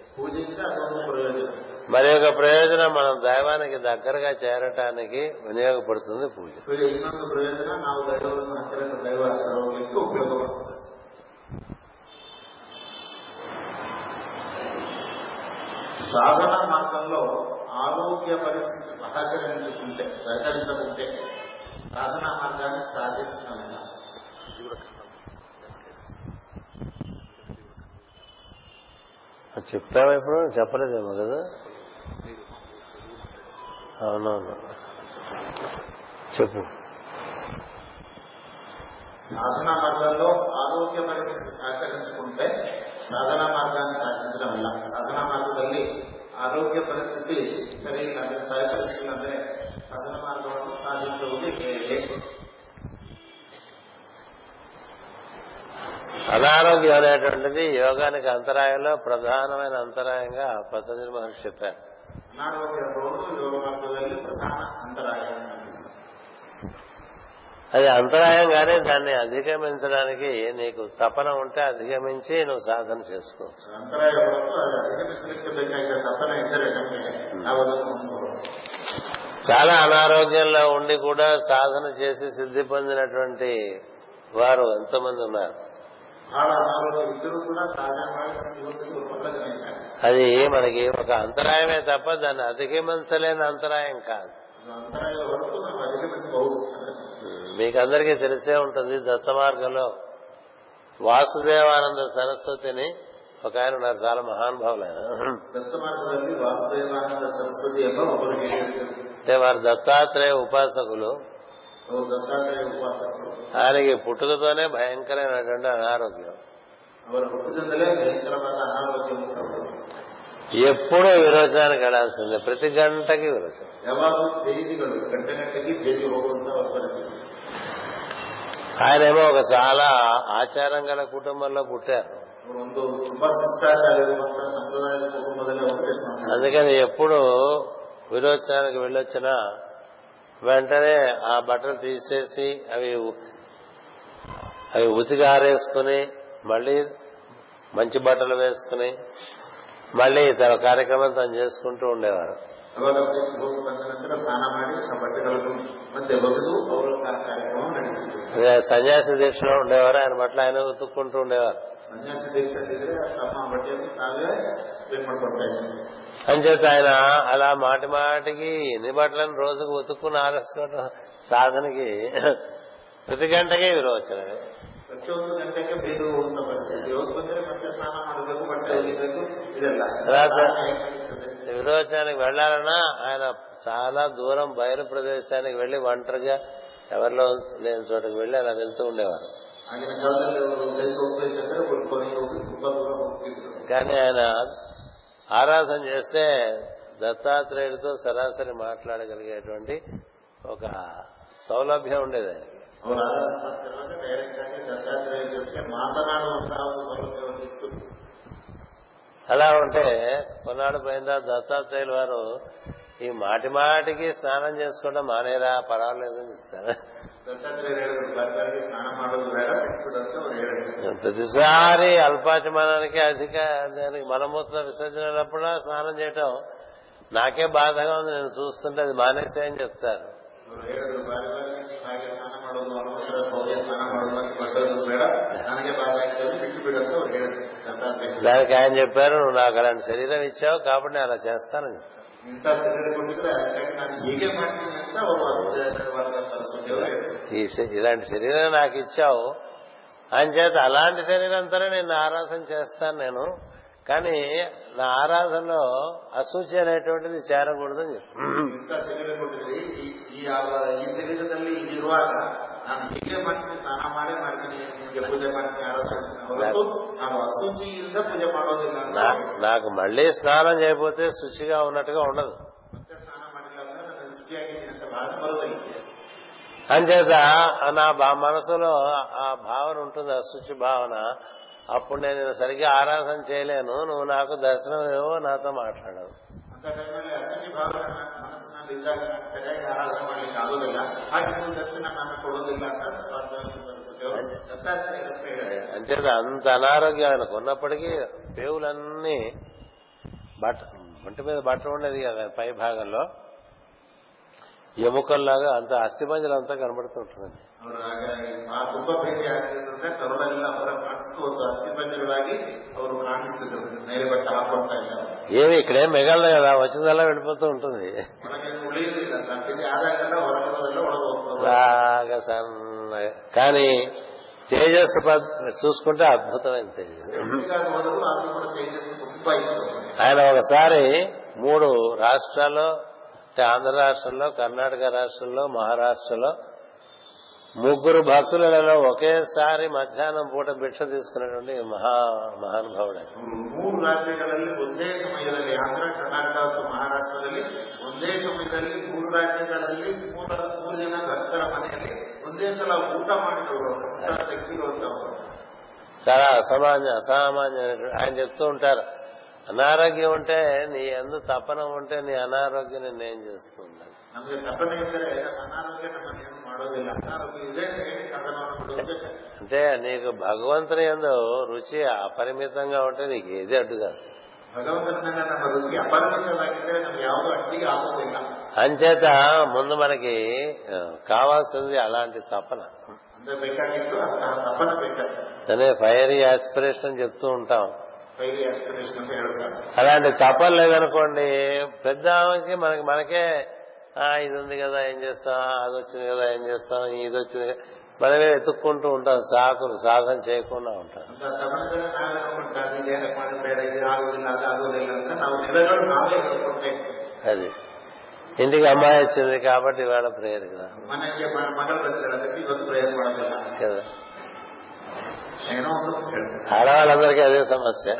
మరి ఒక ప్రయోజనం మనం దైవానికి దగ్గరగా చేరటానికి వినియోగపడుతుంది పూజ సాధన మార్గంలో ఆరోగ్య పరిస్థితి సహకరించుకుంటే సహకరించకుంటే సాధన మార్గాన్ని సాధించిన చెప్పావా ఇప్పుడు చెప్పలేదేమో కదా అవునవును చెప్పు సాధన మార్గంలో ఆరోగ్య పరిస్థితి సహకరించుకుంటే సాధన మార్గాన్ని సాధించడం వల్ల సాధన మార్గದಲ್ಲಿ ఆరోగ్య పరిస్థితి ಸರಿಯಿಲ್ಲ సహకరిస్తున్నదే సాధన మార్గం ಸಾಧನ ಮಾರ್ಗವನ್ನು అనారోగ్యం అనేటువంటిది యోగానికి అంతరాయంలో ప్రధానమైన అంతరాయంగా పతంజలి మహర్షి చెప్పారు అది అంతరాయంగానే దాన్ని అధిగమించడానికి నీకు తపన ఉంటే అధిగమించి నువ్వు సాధన చేసుకో చాలా అనారోగ్యంలో ఉండి కూడా సాధన చేసి సిద్ధి పొందినటువంటి వారు ఎంతమంది ఉన్నారు అది మనకి ఒక అంతరాయమే తప్ప దాన్ని అధిగమించలేని అంతరాయం కాదు మీకు అందరికీ తెలిసే ఉంటుంది దత్త మార్గంలో వాసుదేవానంద సరస్వతిని ఒక ఆయన ఉన్నారు చాలా మహానుభావులు ఆయన వారు దత్తాత్రేయ ఉపాసకులు ఆయనకి పుట్టుకతోనే భయంకరమైనటువంటి అనారోగ్యం ఎప్పుడూ విరోచనానికి వెళ్ళాల్సిందే ప్రతి గంటకి ఆయన ఆయనేమో ఒక చాలా ఆచారం గల కుటుంబంలో పుట్టారు అందుకని ఎప్పుడు విరోచనానికి వెళ్ళొచ్చినా వెంటనే ఆ బట్టలు తీసేసి అవి అవి ఉతిగారేసుకుని మళ్ళీ మంచి బట్టలు వేసుకుని మళ్ళీ తన కార్యక్రమం తను చేసుకుంటూ ఉండేవారు సన్యాసి దీక్షలో ఉండేవారు ఆయన బట్టలు ఆయన ఉతుక్కుంటూ ఉండేవారు అంచేత ఆయన అలా మాటి మాటికి ఎన్ని బట్టలను రోజుకు ఉతుక్కుని ఆలస్యం సాధనకి ప్రతి గంటకే విరోచనమే విరోచనానికి వెళ్లాలన్నా ఆయన చాలా దూరం బయలు ప్రదేశానికి వెళ్లి ఒంటరిగా ఎవరిలో లేని చోటకి వెళ్లి అలా వెళ్తూ ఉండేవారు కానీ ఆయన ఆరాధన చేస్తే దత్తాత్రేయుడితో సరాసరి మాట్లాడగలిగేటువంటి ఒక సౌలభ్యం ఉండేది అలా ఉంటే కొన్నాడు పోయిన దత్తాత్రేయులు వారు ఈ మాటి మాటికి స్నానం చేసుకోవడం మానేరా అని చెప్తారు ప్రతిసారి అల్పాచమానానికి అధిక దానికి మలమూత్ర విసర్జనప్పుడు స్నానం చేయటం నాకే బాధగా ఉంది నేను చూస్తుంటే అది అని చెప్తారు దానికి ఆయన చెప్పారు నువ్వు నాకు అలాంటి శరీరం ఇచ్చావు కాబట్టి నేను అలా చేస్తానని చెప్పాను ఈ ఇలాంటి శరీరం నాకు ఇచ్చావు చేత అలాంటి శరీరంతోనే నేను ఆరాధన చేస్తాను నేను కానీ నా ఆరాధనలో అసూచి అనేటువంటిది చేరకూడదని చెప్పి ಇಂಥ ಶರೀರ ಕೊಟ್ಟಿದ್ರಿ ಈ- ಈ ಯಾವ- ಈ ಶರೀರದಲ್ಲಿ ಇರುವಾಗ ನಾನು ಹೀಗೆ ಮಾಡ್ತೀನಿ ಸ್ನಾನ ಮಾಡೇ ಮಾಡ್ತೀನಿ ನಿಮಗೆ ಪೂಜೆ ಮಾಡ್ತೀನಿ ಆರಾಧನೆ ಹೊರತು ನಾನು ಅಶುಚಿಯಿಂದ ಪೂಜೆ ಮಾಡೋದಿಲ್ಲ ಅಂತ నా- నాకు మళ్ళీ స్నానం చేయకపోతే శుచిగా ఉన్నట్టుగా ఉండదు ಮತ್ತೆ ಸ್ನಾನ ಮಾಡಿಲ್ಲ ಅಂದ್ರೆ ನಾನು ಶುಚಿಯಾಗಿದ್ದೀನಿ ಅಂತ ಭಾವನೆ ಬರೋದಿಲ್ಲ అంచేత నా బా- మనసులో ఆ భావన ఉంటుంది అశుచి భావన అప్పుడు నేను నిన్ను సరిగ్గా ఆరాధన చేయలేను నువ్వు నాకు దర్శనం ఏవో నాతో మాట్లాడవు ಅಂತ ಟೈಮಲ್ಲಿ ಅಶುಚಿ ಭಾವನೆ ನನ್ನ ಮನಸ್ಸಿನಲ್ಲಿ ಇದ್ದಾಗ ನಾನು ಸರಿಯಾಗಿ ಆರಾಧನೆ ಮಾಡ್ಲಿಕ್ಕೆ ಆಗೋದಿಲ್ಲ ಹಾಗೆ ನೀವು ದರ್ಶನ ನಾನು ಕೊಡೋದಿಲ್ಲ ಅಂತ ವಾಸ್ತವಾಂಶ ಸರಸ್ವತಿಯವರು ದತ್ತಾತ್ರೇಯ ಹತ್ರ ಹೇಳಿದ್ದಾರೆ అంచేత అంత అనారోగ్యం ఆయనకు ఉన్నప్పటికీ పేవులన్నీ బట్ట ఒంటి మీద బట్ట ఉండేది కదా పై భాగంలో ఎముకల్లాగా అంత అస్థిపంజలు అంతా కనబడుతుంటుందండి ಅವರು ಹಾಗಾಗಿ ಆ ತುಂಬಾ ಬೇರೆ ಆಗಿದ್ದರಿಂದ ಕರುಳೆಲ್ಲ ಹೊರ ಕಾಣಿಸ್ತು ಒಂದು ಅಸ್ಥಿಪಂಜರವಾಗಿ ಅವರು ಕಾಣಿಸ್ತಿದ್ರು ಮೇಲೆ ಬಟ್ಟೆ ಹಾಕೊಳ್ತಾ ಇಲ್ಲ ಅವರು. ఏమి ఇక్కడేం మిగలదు కదా వచ్చిందల్లా వెళ్ళిపోతూ ఉంటుంది బాగా సన్న కానీ తేజస్సు చూసుకుంటే అద్భుతమైన తేజస్సు ఆయన ఒకసారి మూడు రాష్ట్రాల్లో ఆంధ్ర రాష్ట్రంలో కర్ణాటక రాష్ట్రంలో మహారాష్ట్రలో ముగ్గురు భక్తులలో ఒకేసారి మధ్యాహ్నం పూట భిక్ష తీసుకున్నటువంటి మహా మహానుభావుడు ఆయన. ಅವರು ಮೂರು ರಾಜ್ಯಗಳಲ್ಲಿ ಒಂದೇ ಸಮಯದಲ್ಲಿ ಆಂಧ್ರ ಕರ್ನಾಟಕ ಮತ್ತು ಮಹಾರಾಷ್ಟ್ರದಲ್ಲಿ ಒಂದೇ ಸಮಯದಲ್ಲಿ ಮೂರು ರಾಜ್ಯಗಳಲ್ಲಿ ಮೂರ ಮೂರು ಜನ ಭಕ್ತರ ಮನೆಯಲ್ಲಿ ಒಂದೇ ಸಲ ಊಟ ಮಾಡಿದವರು ಅವರು. ಊಟ ಶಕ್ತಿ ಇರುವಂತವರು చాలా అసామాన్య అసామాన్యమైనటువంటి ఆయన చెప్తూ ఉంటారు అనారోగ్యం ఉంటే నీ ఎందు తపన ఉంటే నీ అనారోగ్యం నేను చేస్తుంటాను ನಮಗೆ ತಪ್ಪನೆ ಇದ್ದರೆ ನಮ್ಮ ಅನಾರೋಗ್ಯ ನಮ್ಮನ್ನೇನು ಮಾಡೋದಿಲ್ಲ ಅನಾರೋಗ್ಯ ಇದೆ ಅಂತ ಹೇಳಿ ಕಥನವನ್ನು ಬಿಡೋದಕ್ಕೆ అంటే నీకు భగవంతుని ఎందు రుచి అపరిమితంగా ఉంటే నీకు ఏది అడ్డు కాదు ಭಗವಂತನ ಮೇಲೆ ನಮ್ಮ ರುಚಿ ಅಪರಿಮಿತವಾಗಿದ್ದರೆ ನಮ್ಗೆ ಯಾವುದೂ ಅಡ್ಡಿಗೆ ಆಗೋದಿಲ್ಲ అంచేత ముందు మనకి ఆ, కావాల్సింది అలాంటి తపన ಅಂದ್ರೆ ಬೇಕಾಗಿತ್ತು ಅಂತಹ ತಪನ ಬೇಕಾಗ್ತದೆ అనే ఫైరీ ఆస్పిరేషన్ చెప్తూ ఉంటాం అలాంటి తపన లేదనుకోండి పెద్ద ఆమెకి మనకి మనకే ఇది ఉంది కదా ఏం చేస్తాం అది వచ్చింది కదా ఏం చేస్తాం ఇది వచ్చింది మనమే వెతుక్కుంటూ ఉంటాం సాకులు సాధన చేయకుండా ఉంటాం అది ఇంటికి అమ్మాయి వచ్చింది కాబట్టి ఇవాళ ప్రేయర్ కదా కదా ఆడవాళ్ళందరికీ అదే సమస్య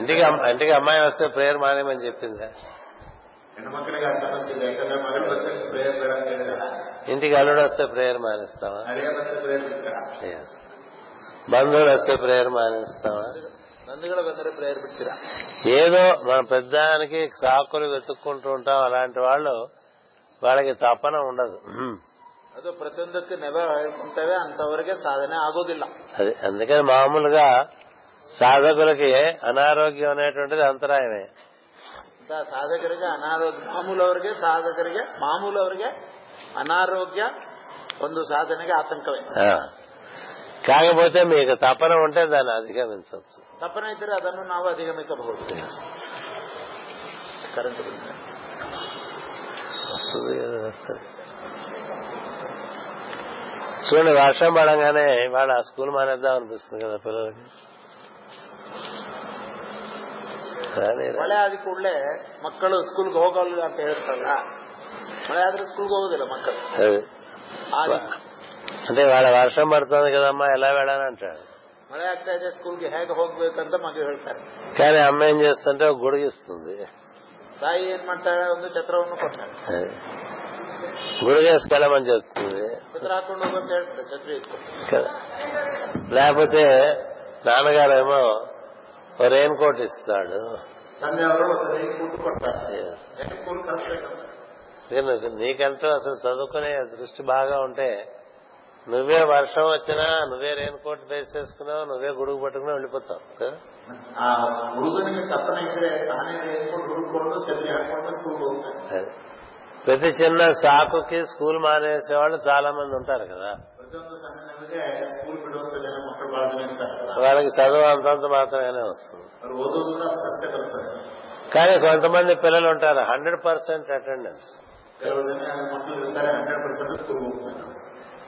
ఇంటికి ఇంటికి అమ్మాయి వస్తే ప్రేయర్ మానేమని చెప్పిందా ఇంటికి అల్లుడు వస్తే ప్రేయర్ మానేస్తావా బంధువులు వస్తే ప్రేయర్ మానేస్తావా ఏదో మన పెద్దానికి సాకులు వెతుక్కుంటూ ఉంటాం అలాంటి వాళ్ళు వాళ్ళకి తపన ఉండదు ಅದು ಪ್ರತಿಯೊಂದಕ್ಕೆ ನೆವ ಹೇಳ್ಕೊಂತೇವೆ ಅಂತವರಿಗೆ ಸಾಧನೆ ಆಗೋದಿಲ್ಲ అది అందుకని మామూలుగా సాధకులకి అనారోగ్యం అనేటువంటిది అంతరాయమే ಅಂತ ಸಾಧಕರಿಗೆ ಅನಾರೋಗ್ಯ ಮಾಮೂಲವರಿಗೆ ಸಾಧಕರಿಗೆ ಮಾಮೂಲವರಿಗೆ ಅನಾರೋಗ್ಯ ಒಂದು ಸಾಧನೆಗೆ ಆತಂಕವೇ ఆ. కాకపోతే మీకు తపన ఉంటే దాన్ని అధిగమించవచ్చు ತಪ್ಪನೆ ಇದ್ದರೆ ಅದನ್ನು ನಾವು ಅಧಿಗಮಿಸಬಹುದು కరెంట్ గురించి వస్తుంది ఏదో వస్తుంది చూడండి వర్షం పడంగానే ఇవాళ స్కూల్ మానేద్దాం అనిపిస్తుంది కదా పిల్లలకి కానీ ಮಳೆ ಆದ ಕೂಡಲೇ ಮಕ್ಕಳು ಸ್ಕೂಲ್ಗೆ ಹೋಗಲ್ಲ ಅಂತ ಹೇಳ್ತಾರಲ್ಲ ಮಳೆ ಆದ್ರೆ ಸ್ಕೂಲ್ಗೆ ಹೋಗೋದಿಲ್ಲ ಮಕ್ಕಳು అది. ಆದಿ అంటే వాళ్ళ వర్షం పడుతుంది కదమ్మా ఎలా వెళ్ళాలని అంటాడు ಮಳೆ ಆಗ್ತಾ ಇದೆ ಸ್ಕೂಲ್ಗೆ ಹೇಗೆ ಹೋಗ್ಬೇಕಂತ ಮಗು ಹೇಳ್ತಾರೆ కానీ అమ్మ ఏం చేస్తుంటే ఒక గుడిగిస్తుంది ತಾಯಿ ಏನ್ ಮಾಡ್ತಾಳೆ ಒಂದು ಛತ್ರವನ್ನು ಕೊಡ್ತಾಳೆ గురి చేసుకెళ్ళమని చెప్తుంది లేకపోతే నాన్నగారేమో రెయిన్ కోట్ ఇస్తాడు నీకంటూ అసలు చదువుకునే దృష్టి బాగా ఉంటే నువ్వే వర్షం వచ్చినా నువ్వే రెయిన్ కోట్ వేసేసుకున్నావు నువ్వే గుడుగు పట్టుకుని వెళ్ళిపోతావు ప్రతి చిన్న సాకుకి స్కూల్ మానేసే వాళ్ళు చాలా మంది ఉంటారు కదా వాళ్ళకి చదువు అంతంత మాత్రమే వస్తుంది కానీ కొంతమంది పిల్లలు ఉంటారు హండ్రెడ్ పర్సెంట్ అటెండెన్స్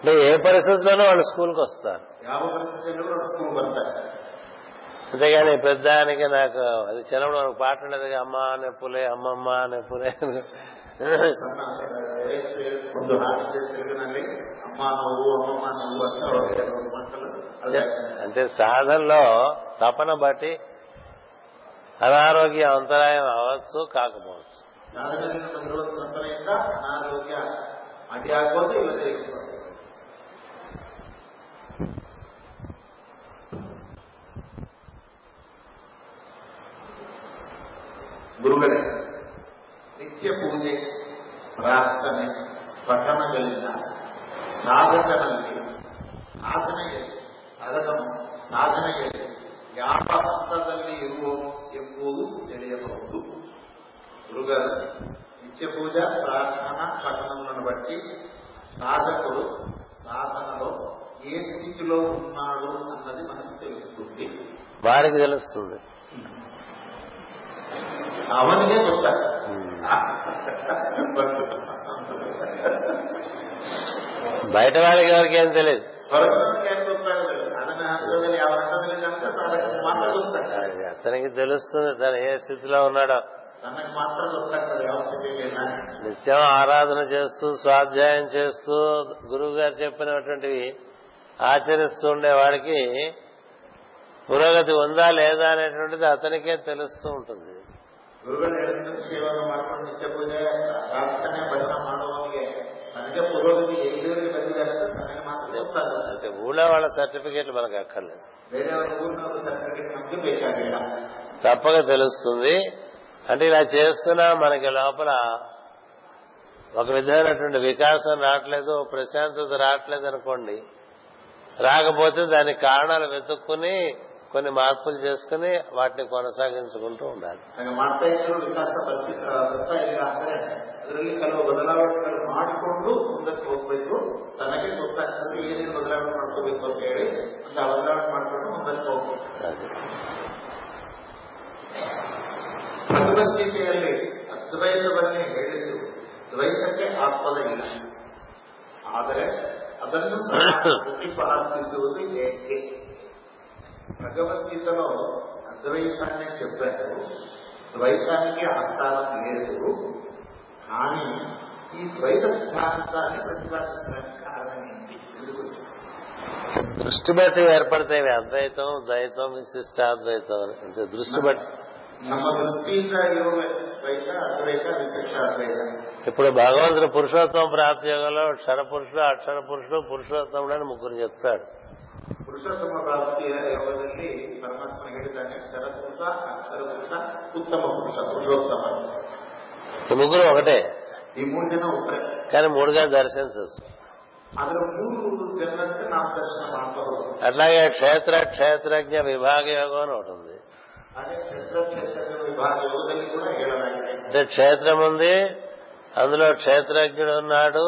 అంటే ఏ పరిస్థితుల్లోనూ వాళ్ళు స్కూల్కి వస్తారు అంతేగాని పెద్దానికి నాకు అది చిన్నప్పుడు పాట ఉండేది అమ్మ అనే పులే అమ్మమ్మ అనే పులే అంటే సాధనలో తపన బట్టి అనారోగ్య అంతరాయం అవ్వచ్చు కాకపోవచ్చు గురువు గారు ನಿತ್ಯ ಪೂಜೆ ಪ್ರಾರ್ಥನೆ ಪಠಣಗಳಿಂದ ಸಾಧಕನಲ್ಲಿ ಸಾಧನೆಯಲ್ಲಿ ಸಾಧಕನು ಸಾಧನೆಯಲ್ಲಿ ಯಾವ ಹಂತದಲ್ಲಿ ಇರುವನು ಎಂಬುದು ತಿಳಿಯಬಹುದು గురుగారు నిత్య పూజ ప్రార్థన పఠనములను బట్టి సాధకుడు సాధనలో ఏ స్థితిలో ఉన్నాడు అన్నది మనకు తెలుస్తుంది వారికి తెలుస్తుంది ಅವನಿಗೆ ಗೊತ್ತಾಗ బయట వాళ్ళకి ఎవరికి ఏం తెలియదు అతనికి తెలుస్తుంది తను ఏ స్థితిలో ఉన్నాడో నిత్యం ఆరాధన చేస్తూ స్వాధ్యాయం చేస్తూ గురువు గారు చెప్పినటువంటివి ఆచరిస్తూ ఉండేవాడికి పురోగతి ఉందా లేదా అనేటువంటిది అతనికే తెలుస్తూ ఉంటుంది ಗುರುಗಳು ಹೇಳಿದ ಸೇವೆಯನ್ನು ಮಾಡ್ಕೊಂಡು ನಿತ್ಯ ಪೂಜೆ ಪ್ರಾರ್ಥನೆ ಭಜನ ಮಾಡುವವನಿಗೆ ನನಗೆ ಪುರೋಗತಿ ಎಲ್ಲಿವರೆಗೆ ಬಂದಿದ್ದಾರೆ ಅಂತ ನನಗೆ ಮಾತ್ರ ಗೊತ್ತಾಗುತ್ತೆ అంటే ఊళ్ళో వాళ్ళ సర్టిఫికేట్లు మనకు అక్కర్లేదు ಬೇರೆಯವರ ಊರಿನವರ ಸರ್ಟಿಫಿಕೇಟ್ ನಮಗೆ ಬೇಕಾಗಿಲ್ಲ తప్పక తెలుస్తుంది అంటే ఇలా చేస్తున్నా మనకి లోపల ఒక విధమైనటువంటి వికాసం రావట్లేదు ఓ ప్రశాంతత రావట్లేదు అనుకోండి రాకపోతే దానికి కారణాలు వెతుక్కుని కొన్ని మార్పులు చేసుకుని వాటిని కొనసాగించుకుంటూ ఉండాలి ಹಾಗೆ ಮಾಡ್ತಾ ಇದ್ರು ವಿಕಾಸ ಬರ್ತಿ ಬರ್ತಾ ಇಲ್ಲ ಅಂದ್ರೆ ಅದರಲ್ಲಿ ಕೆಲವು ಬದಲಾವಣೆಗಳು ಮಾಡಿಕೊಂಡು ಮುಂದಕ್ಕೆ ಹೋಗ್ಬೇಕು ತನಗೆ ಗೊತ್ತಾಗ್ತದೆ ಏನೇನು ಬದಲಾವಣೆ ಮಾಡ್ಕೋಬೇಕು ಅಂತ ಹೇಳಿ ಅಂತ ಬದಲಾವಣೆ ಮಾಡ್ಕೊಂಡು ಮುಂದಕ್ಕೆ ಹೋಗ್ಬೇಕು అది. ಭಗವದ್ಗೀತೆಯಲ್ಲಿ ಅದ್ವೈತವನ್ನೇ ಹೇಳಿದ್ದು ದ್ವೈತಕ್ಕೆ ಆಸ್ಪದ ಇಲ್ಲ ಆದರೆ ಅದನ್ನು ಸಹ ಪ್ರತಿಪಾದಿಸುವುದು ಏಕೆ భగవద్గీతలో అద్వైతాన్ని చెప్పారు ద్వైతానికి ఆస్థానం లేదు కానీ ఈ ద్వైత సిద్ధాంతాన్ని ప్రతిపాదించడానికి కారణం ఏంటి ఎందుకు దృష్టి బట్టి ఏర్పడతాయి అద్వైతం ద్వైతం విశిష్టాద్వైతం అంటే దృష్టి బట్టి నమ్మ అద్వైతం ఇప్పుడు భగవంతుడు పురుషోత్తమ ప్రాప్తి యోగంలో క్షర పురుషుడు అక్షర పురుషుడు పురుషోత్తముడు అని ముగ్గురు చెప్తాడు ಪುರುಷೋತ್ತಮ ಪ್ರಾಪ್ತಿಯ ಯೋಗದಲ್ಲಿ ಪರಮಾತ್ಮ ಹೇಳಿದ್ದಾನೆ ಕ್ಷರಪುರುಷ ಅಕ್ಷರ ಪುರುಷ ಉತ್ತಮ ಪುರುಷ ಪುರುಷೋತ್ತಮ ఈ ముగ్గురు ఒకటే ಈ ಮೂರು ಜನ ಒಬ್ಬರೇ కానీ మూడుగా దర్శించవచ్చు ಆದ್ರೆ ಮೂರು ಜನಕ್ಕೆ ನಾವು ದರ್ಶನ ಮಾಡಬಹುದು అట్లాగే క్షేత్ర క్షేత్రజ్ఞ విభాగ యోగం అని ఒకటి ఉంది ಹಾಗೆ ಕ್ಷೇತ್ರ ಕ್ಷೇತ್ರ ವಿಭಾಗ ಯೋಗದಲ್ಲಿ ಕೂಡ ಹೇಳಲಾಗಿದೆ అంటే క్షేత్రం ఉంది అందులో క్షేత్రజ్ఞుడు ఉన్నాడు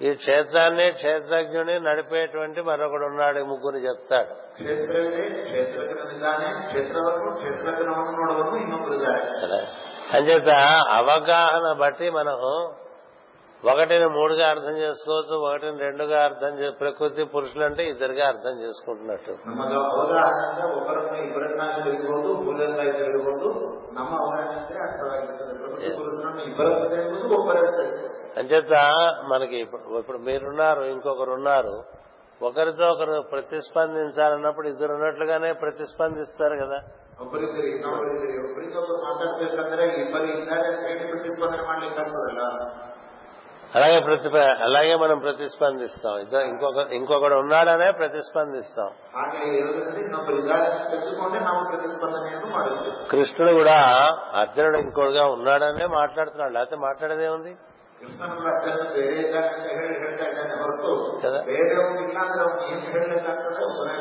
ఈ క్షేత్రాన్ని క్షేత్రజ్ఞుని నడిపేటువంటి మరొకడు ఉన్నాడు ఈ ముగ్గురు చెప్తాడు ಕ್ಷೇತ್ರ ಇದೆ ಕ್ಷೇತ್ರಜ್ಞನಿದ್ದಾನೆ ಕ್ಷೇತ್ರವನ್ನು ಕ್ಷೇತ್ರಜ್ಞನವನ್ನು ನೋಡುವನು ಇನ್ನೊಬ್ಬರಿದ್ದಾರೆ కదా అంచేత అవగాహన బట్టి మనం ఒకటిని మూడుగా అర్థం చేసుకోవచ్చు ఒకటిని రెండుగా అర్థం చే ప్రకృతి పురుషులు అంటే ఇద్దరుగా అర్థం చేసుకుంటున్నట్టు ನಮಗೆ ಅವಗಾಹನ ಅಂದ್ರೆ ಒಬ್ಬರನ್ನ ಇಬ್ಬರನ್ನಾಗಿ ತಿಳಿಬಹುದು ಮೂರನ್ನಾಗಿ ತಿಳಿಬಹುದು ನಮ್ಮ ಅವಗಾಹನ ಅಂದ್ರೆ ಅರ್ಥವಾಗಿರ್ತದೆ ಪ್ರಕೃತಿ ಪುರುಷರನ್ನು ಇಬ್ಬರನ್ನ ತಿಳಿಬಹುದು ಒಬ್ಬರನ್ನ ತಿಳಿಬಹುದು అంచేత మనకి ఇప్పుడు ఇప్పుడు మీరున్నారు ఇంకొకరు ఉన్నారు ఒకరితో ఒకరు ప్రతిస్పందించాలన్నప్పుడు ఇద్దరు ఉన్నట్లుగానే ప్రతిస్పందిస్తారు కదా ಒಬ್ಬರಿದ್ದೀರಿ ಇನ್ನೊಬ್ಬರಿದ್ದೀರಿ ಒಬ್ಬರಿಗೆ ಒಬ್ಬರು ಮಾತಾಡ್ಬೇಕಂದ್ರೆ ಇಬ್ಬರು ಇದ್ದಾರೆ ಅಂತ ಹೇಳಿ ಪ್ರತಿಸ್ಪಂದನೆ ಮಾಡ್ಲಿಕ್ಕೆ ಆಗ್ತದಲ್ಲ అలాగే ప్రతి అలాగే మనం ప్రతిస్పందిస్తాం ఇద్దరు ఇంకొక ఇంకొకడు ఉన్నాడనే ప్రతిస్పందిస్తాం ಹಾಗೆ ಇರೋದ್ರಿಂದ ಇನ್ನೊಬ್ಬರು ಇದ್ದಾರೆ ಅಂತ ತೆಗೆದುಕೊಂಡೆ ನಾವು ಪ್ರತಿಸ್ಪಂದನೆಯನ್ನು ಮಾಡುತ್ತೇವೆ కృష్ణుడు కూడా అర్జునుడు ఇంకోడుగా ఉన్నాడనే మాట్లాడుతున్నాడు లేకపోతే మాట్లాడేదే ఉంది ಕೃಷ್ಣನ ಕೂಡ ಅತ್ಯಂತ ಬೇರೆ ಇದ್ದಾನೆ ಅಂತ ಹೇಳಿ ಹೇಳ್ತಾ ಇದ್ದಾನೆ ಹೊರತು కదా ಬೇರೆಯವ್ರು ಇಲ್ಲ ಅಂದ್ರೆ ಅವ್ನು ಏನ್ ಹೇಳಲಿಕ್ಕಾಗ್ತದೆ ಒಬ್ಬನೇ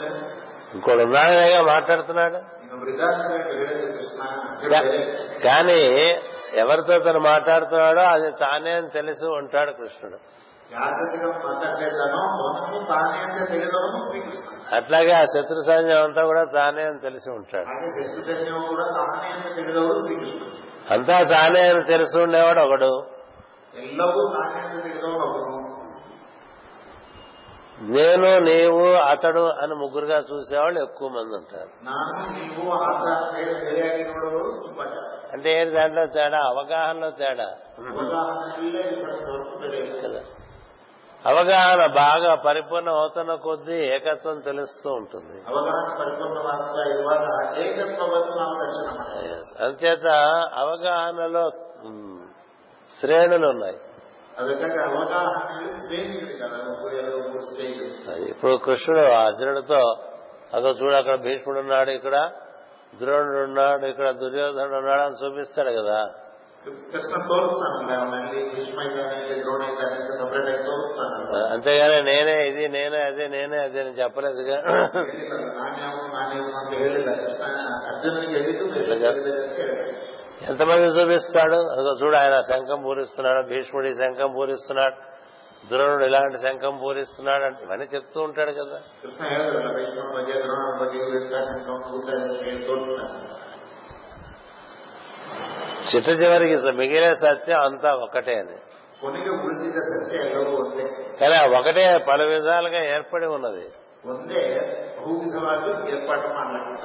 ఇంకోడు ఉన్నాడనేగా మాట్లాడుతున్నాడు ಇನ್ನೊಬ್ರು ಇದ್ದಾರೆ ಅಂತ ಹೇಳಿ ಹೇಳಿದ್ರು ಕೃಷ್ಣ ಅರ್ಜುನ ಬೇರೆ కానీ ఎవరితో తను మాట్లాడుతున్నాడో అది తానే అని తెలిసి ఉంటాడు కృష్ణుడు ಯಾರ ಜೊತೆಗೆ ಅವನು ಮಾತಾಡ್ತಾ ಇದ್ದಾನೋ ಅವನನ್ನು ತಾನೇ ಅಂತ ತಿಳಿದವನು ಶ್ರೀಕೃಷ್ಣ అట్లాగే ఆ శత్రు సైన్యం అంతా కూడా తానే అని తెలిసి ఉంటాడు ಹಾಗೆ ಶತ್ರು ಸೈನ್ಯವು ಕೂಡ ತಾನೇ ಅಂತ ತಿಳಿದವರು ಶ್ರೀಕೃಷ್ಣ అంతా తానే అని తెలిసి ఉండేవాడు ఒకడు ಎಲ್ಲವೂ ತಾನೇ ಅಂತ ತಿಳಿದವನು ಒಬ್ಬನು నేను నీవు అతడు అని ముగ్గురుగా చూసేవాళ్ళు ఎక్కువ మంది ఉంటారు ನಾನು ನೀವು ಆತ ಅಂತ ಹೇಳಿ ಬೇರೆಯಾಗಿ ನೋಡುವವರು ತುಂಬಾ ಜನ అంటే ఏంటి దాంట్లో తేడా అవగాహనలో తేడా ಅವಗಾಹನಲ್ಲೇ ಇತರ ಹೊರತು ಬೇರೆ ಇಲ್ಲ. కదా అవగాహన బాగా పరిపూర్ణం అవుతున్న కొద్దీ ఏకత్వం తెలుస్తూ ఉంటుంది ಅವಗಾಹನ ಪರಿಪೂರ್ಣವಾಗ್ತಾ ಇರುವಾಗ ಏಕತ್ವವನ್ನು ನಾವು ದರ್ಶನ ಮಾಡ್ತೇವೆ Yes. అంచేత అవగాహనలో మ్, శ్రేణులు ఉన్నాయి ఇప్పుడు కృష్ణుడు అర్జునుడితో అదో చూడు అక్కడ భీష్ముడు ఉన్నాడు ఇక్కడ ద్రోణుడు ఉన్నాడు ఇక్కడ దుర్యోధనుడు ఉన్నాడు అని చూపిస్తాడు కదా అంతేగాని నేనే ఇది నేనే అదే నేనే అదే అని చెప్పలేదుగా ఎంతమంది చూపిస్తాడు అదిగో చూడు ఆయన శంఖం పూరిస్తున్నాడు భీష్ముడి శంఖం పూరిస్తున్నాడు ద్రోణుడు ఇలాంటి శంఖం పూరిస్తున్నాడు అంటే ఇవన్నీ చెప్తూ ఉంటాడు కదా చిట్ట చివరికి మిగిలిన సత్యం అంతా ఒకటే అని కానీ ఒకటే పలు విధాలుగా ఏర్పడి ఉన్నది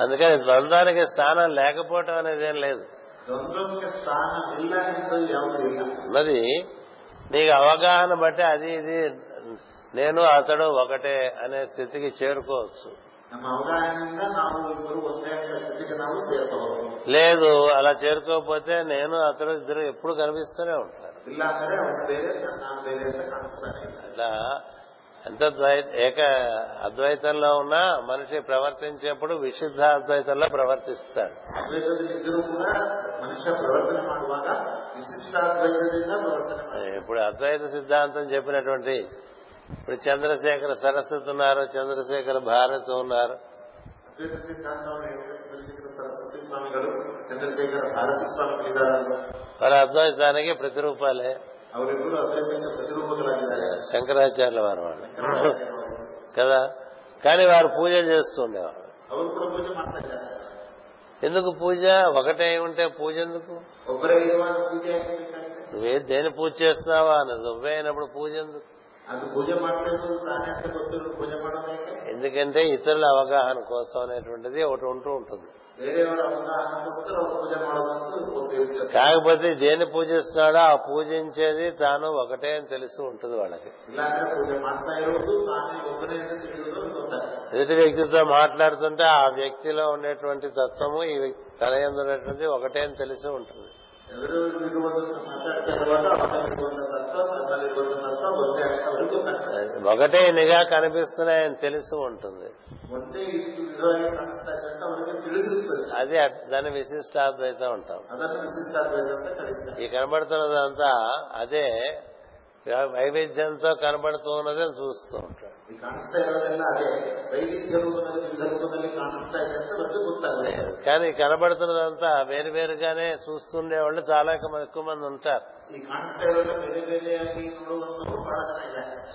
అందుకని ద్వంద్వానికి స్థానం లేకపోవటం అనేది ఏం లేదు మరి నీకు అవగాహన బట్టి అది ఇది నేను అతడు ఒకటే అనే స్థితికి చేరుకోవచ్చు లేదు అలా చేరుకోకపోతే నేను అతడు ఇద్దరు ఎప్పుడు కనిపిస్తూనే ఉంటారు ఇలా ఎంత ఏక అద్వైతంలో ఉన్నా మనిషి ప్రవర్తించేప్పుడు విశుద్ధ అద్వైతంలో ప్రవర్తిస్తాడు ఇప్పుడు అద్వైత సిద్ధాంతం చెప్పినటువంటి ఇప్పుడు చంద్రశేఖర సరస్వతి ఉన్నారు చంద్రశేఖర భారత్ ఉన్నారు వాళ్ళ అద్వైతానికి ప్రతిరూపాలే శంకరాచార్య శంకరాచార్యుల వారు వాళ్ళు కదా కానీ వారు పూజ చేస్తుండేవారు ఎందుకు పూజ ఒకటే ఉంటే పూజ ఎందుకు నువ్వే దేని పూజ చేస్తున్నావా అన్నది నువ్వే అయినప్పుడు పూజ ఎందుకు ఎందుకంటే ఇతరుల అవగాహన కోసం అనేటువంటిది ఒకటి ఉంటూ ఉంటుంది కాకపోతే దేన్ని పూజిస్తున్నాడో ఆ పూజించేది తాను ఒకటే అని తెలుసు ఉంటుంది వాళ్ళకి ఎదుటి వ్యక్తితో మాట్లాడుతుంటే ఆ వ్యక్తిలో ఉండేటువంటి తత్వము ఈ వ్యక్తి తన ఉన్నటువంటి ఒకటే అని తెలిసి ఉంటుంది ఎవరు నిఘా కనిపిస్తున్నాయని తెలుసు ఉంటుంది అది దాని విశిష్టాద్వైతం ఉంటాం ఈ కనబడుతున్నదంతా అదే వైవిధ్యంతో కనబడుతూ ఉన్నది అని చూస్తూ ఉంటాడు కానీ కనబడుతున్నదంతా వేరు వేరుగానే చూస్తుండే వాళ్ళు చాలా ఎక్కువ మంది ఉంటారు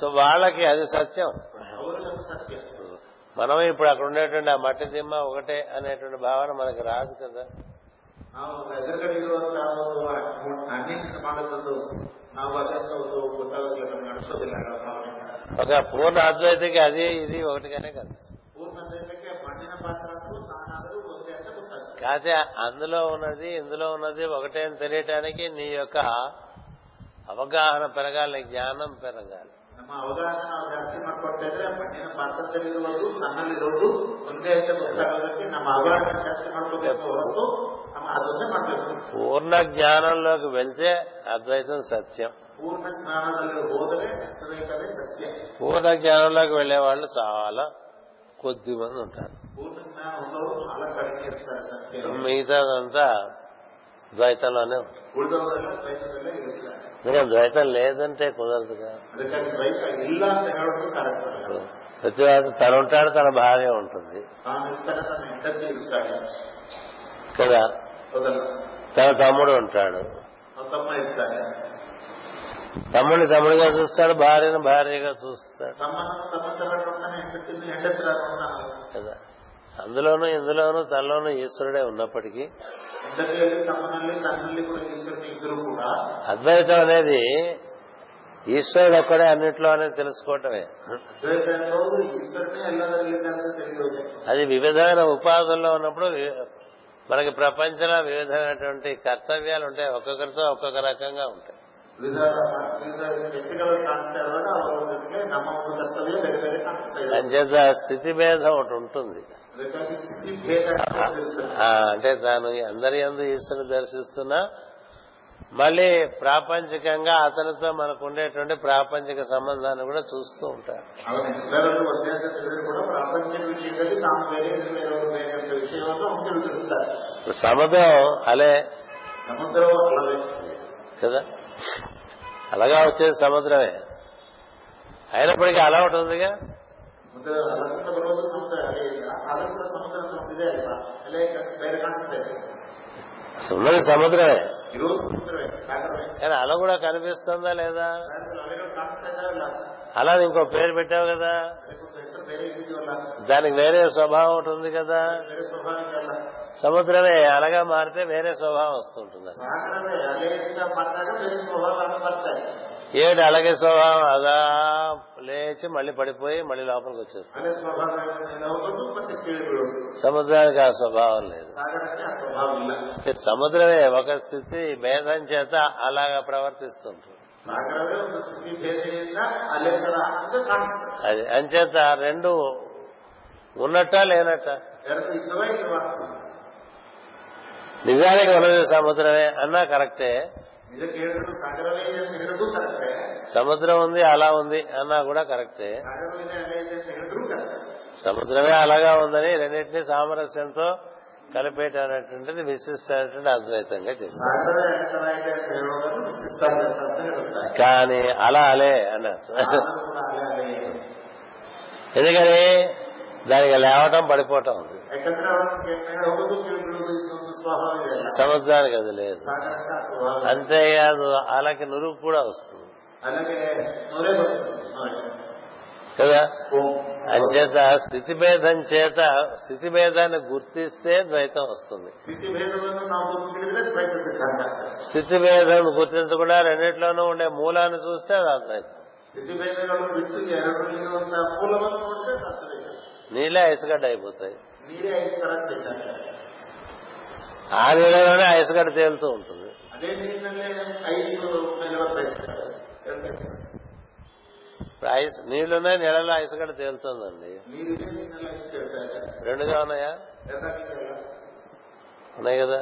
సో వాళ్ళకి అది సత్యం మనం ఇప్పుడు అక్కడ ఉండేటువంటి ఆ మట్టి దిమ్మ ఒకటే అనేటువంటి భావన మనకి రాదు కదా ನಾವು ಎದುರುಗಡೆ ಇರುವಂತಹ ಒಂದು ಅನ್ಯ ಮಾಡುತ್ತದ್ದು ನಾವು ಅದನ್ನು ಒಂದು ಗೊತ್ತಾಗೋದಿಲ್ಲ ನಮ್ಗೆ ಅನಿಸೋದಿಲ್ಲ ಆ ಭಾವನೆ ఒక పూర్ణ అద్వైతకి అది ఇది ఒకటిగానే కనిపిస్తుంది ಪೂರ್ಣ ದೈವಕ್ಕೆ ಮಣ್ಣಿನ ಪಾತ್ರ ಆದ್ರೂ ನಾನಾದ್ರೂ ಒಂದೇ ಅಂತ ಗೊತ್ತಾಗ್ತದೆ కాకపోతే అందులో ఉన్నది ఇందులో ఉన్నది ఒకటే అని తెలియటానికి నీ యొక్క అవగాహన పెరగాలి జ్ఞానం పెరగాలి ನಮ್ಮ ಅವಗಾಹನ ನಾವು ಜಾಸ್ತಿ ಮಾಡ್ಕೊಡ್ತಾ ಇದ್ರೆ ಮಣ್ಣಿನ ಪಾತ್ರದಲ್ಲಿರುವುದು ನನ್ನಲ್ಲಿರೋದು ಒಂದೇ ಅಂತ ಗೊತ್ತಾಗೋದಕ್ಕೆ ನಮ್ಮ ಅವಗಾಹನ ಜಾಸ್ತಿ ಮಾಡ್ಕೋಬೇಕು ಹೊರತು ನಮ್ಮ ಅದೊಂದೇ ಮಾಡ್ಬೇಕು పూర్ణ జ్ఞానంలోకి వెళ్తే అద్వైతం సత్యం పూర్ణ జ్ఞానంలోకి వెళ్లే వాళ్ళు చాలా కొద్ది మంది ఉంటారు మిగతాదంతా ద్వైతంలోనే ఉంటుంది ద్వైతం లేదంటే కుదరదుగా ప్రతి వాడు తను ఉంటాడు తన భార్య ఉంటుంది కదా తన తమ్ముడు ఉంటాడు తమ్ముడిని తమ్ముడిగా చూస్తాడు భార్యను భార్యగా చూస్తాడు కదా అందులోనూ ఇందులోనూ తనలోనూ ఈశ్వరుడే ఉన్నప్పటికీ అద్వైతం అనేది ఈశ్వరుడు ఒక్కడే అన్నింటిలో అనేది తెలుసుకోవటమే అది వివిధమైన ఉపాధుల్లో ఉన్నప్పుడు మనకి ప్రపంచంలో వివిధమైనటువంటి కర్తవ్యాలు ఉంటాయి ఒక్కొక్కరితో ఒక్కొక్క రకంగా ఉంటాయి అంచేత స్థితి భేదం ఒకటి ఉంటుంది అంటే తాను అందరి ఎందు ఈశ్వరుని దర్శిస్తున్నా మళ్ళీ ప్రాపంచికంగా అతనితో మనకు ఉండేటువంటి ప్రాపంచిక సంబంధాన్ని కూడా చూస్తూ ఉంటారు సముద్రం అలే కదా అలాగా వచ్చేది సముద్రమే అయినప్పటికీ అలా ఉంటుందిగా సముద్రం ఉన్నది సముద్రమే కానీ అలా కూడా కనిపిస్తుందా లేదా అలా ఇంకో పేరు పెట్టావు కదా దానికి వేరే స్వభావం ఉంటుంది కదా సముద్రమే అలాగా మారితే వేరే స్వభావం వస్తుంటుంది ఏడు అలాగే స్వభావం అదా లేచి మళ్ళీ పడిపోయి మళ్ళీ లోపలికి వచ్చేస్తుంది సముద్రానికి ఆ స్వభావం లేదు సముద్రమే ఒక స్థితి భేదం చేత అలాగా ప్రవర్తిస్తుంటుంది అది అంచేత రెండు ఉన్నట్ట లేనట్ట నిజానికి ఉన్నది సముద్రమే అన్నా కరెక్టే సముద్రం ఉంది అలా ఉంది అన్నా కూడా కరెక్టే సముద్రమే అలాగా ఉందని రెండింటినీ సామరస్యంతో కలిపేటటువంటిది విశిష్టమైనటువంటి అద్వైతంగా చేస్తుంది కానీ అలా అలే అన్నారు ఎందుకని దానికి లేవటం పడిపోవటం సముద్రానికి అది లేదు అంతేకాదు అలాగే నురుగు కూడా వస్తుంది కదా అంచేత స్థితి భేదం చేత స్థితి భేదాన్ని గుర్తిస్తే ద్వైతం వస్తుంది స్థితి భేదం గుర్తించకుండా రెండిట్లోనూ ఉండే మూలాన్ని చూస్తే అది అద్వైతం నీళ్ళే ఐసుగడ్డ అయిపోతాయి ఆ నీళ్ళలోనే ఐసుగడ్డ తేలుతూ ఉంటుంది ఐస్ నీళ్లున్నాయి నీళ్ళలో ఐసుగడ్డ తేలుతుందండి రెండుగా ఉన్నాయా ఉన్నాయి కదా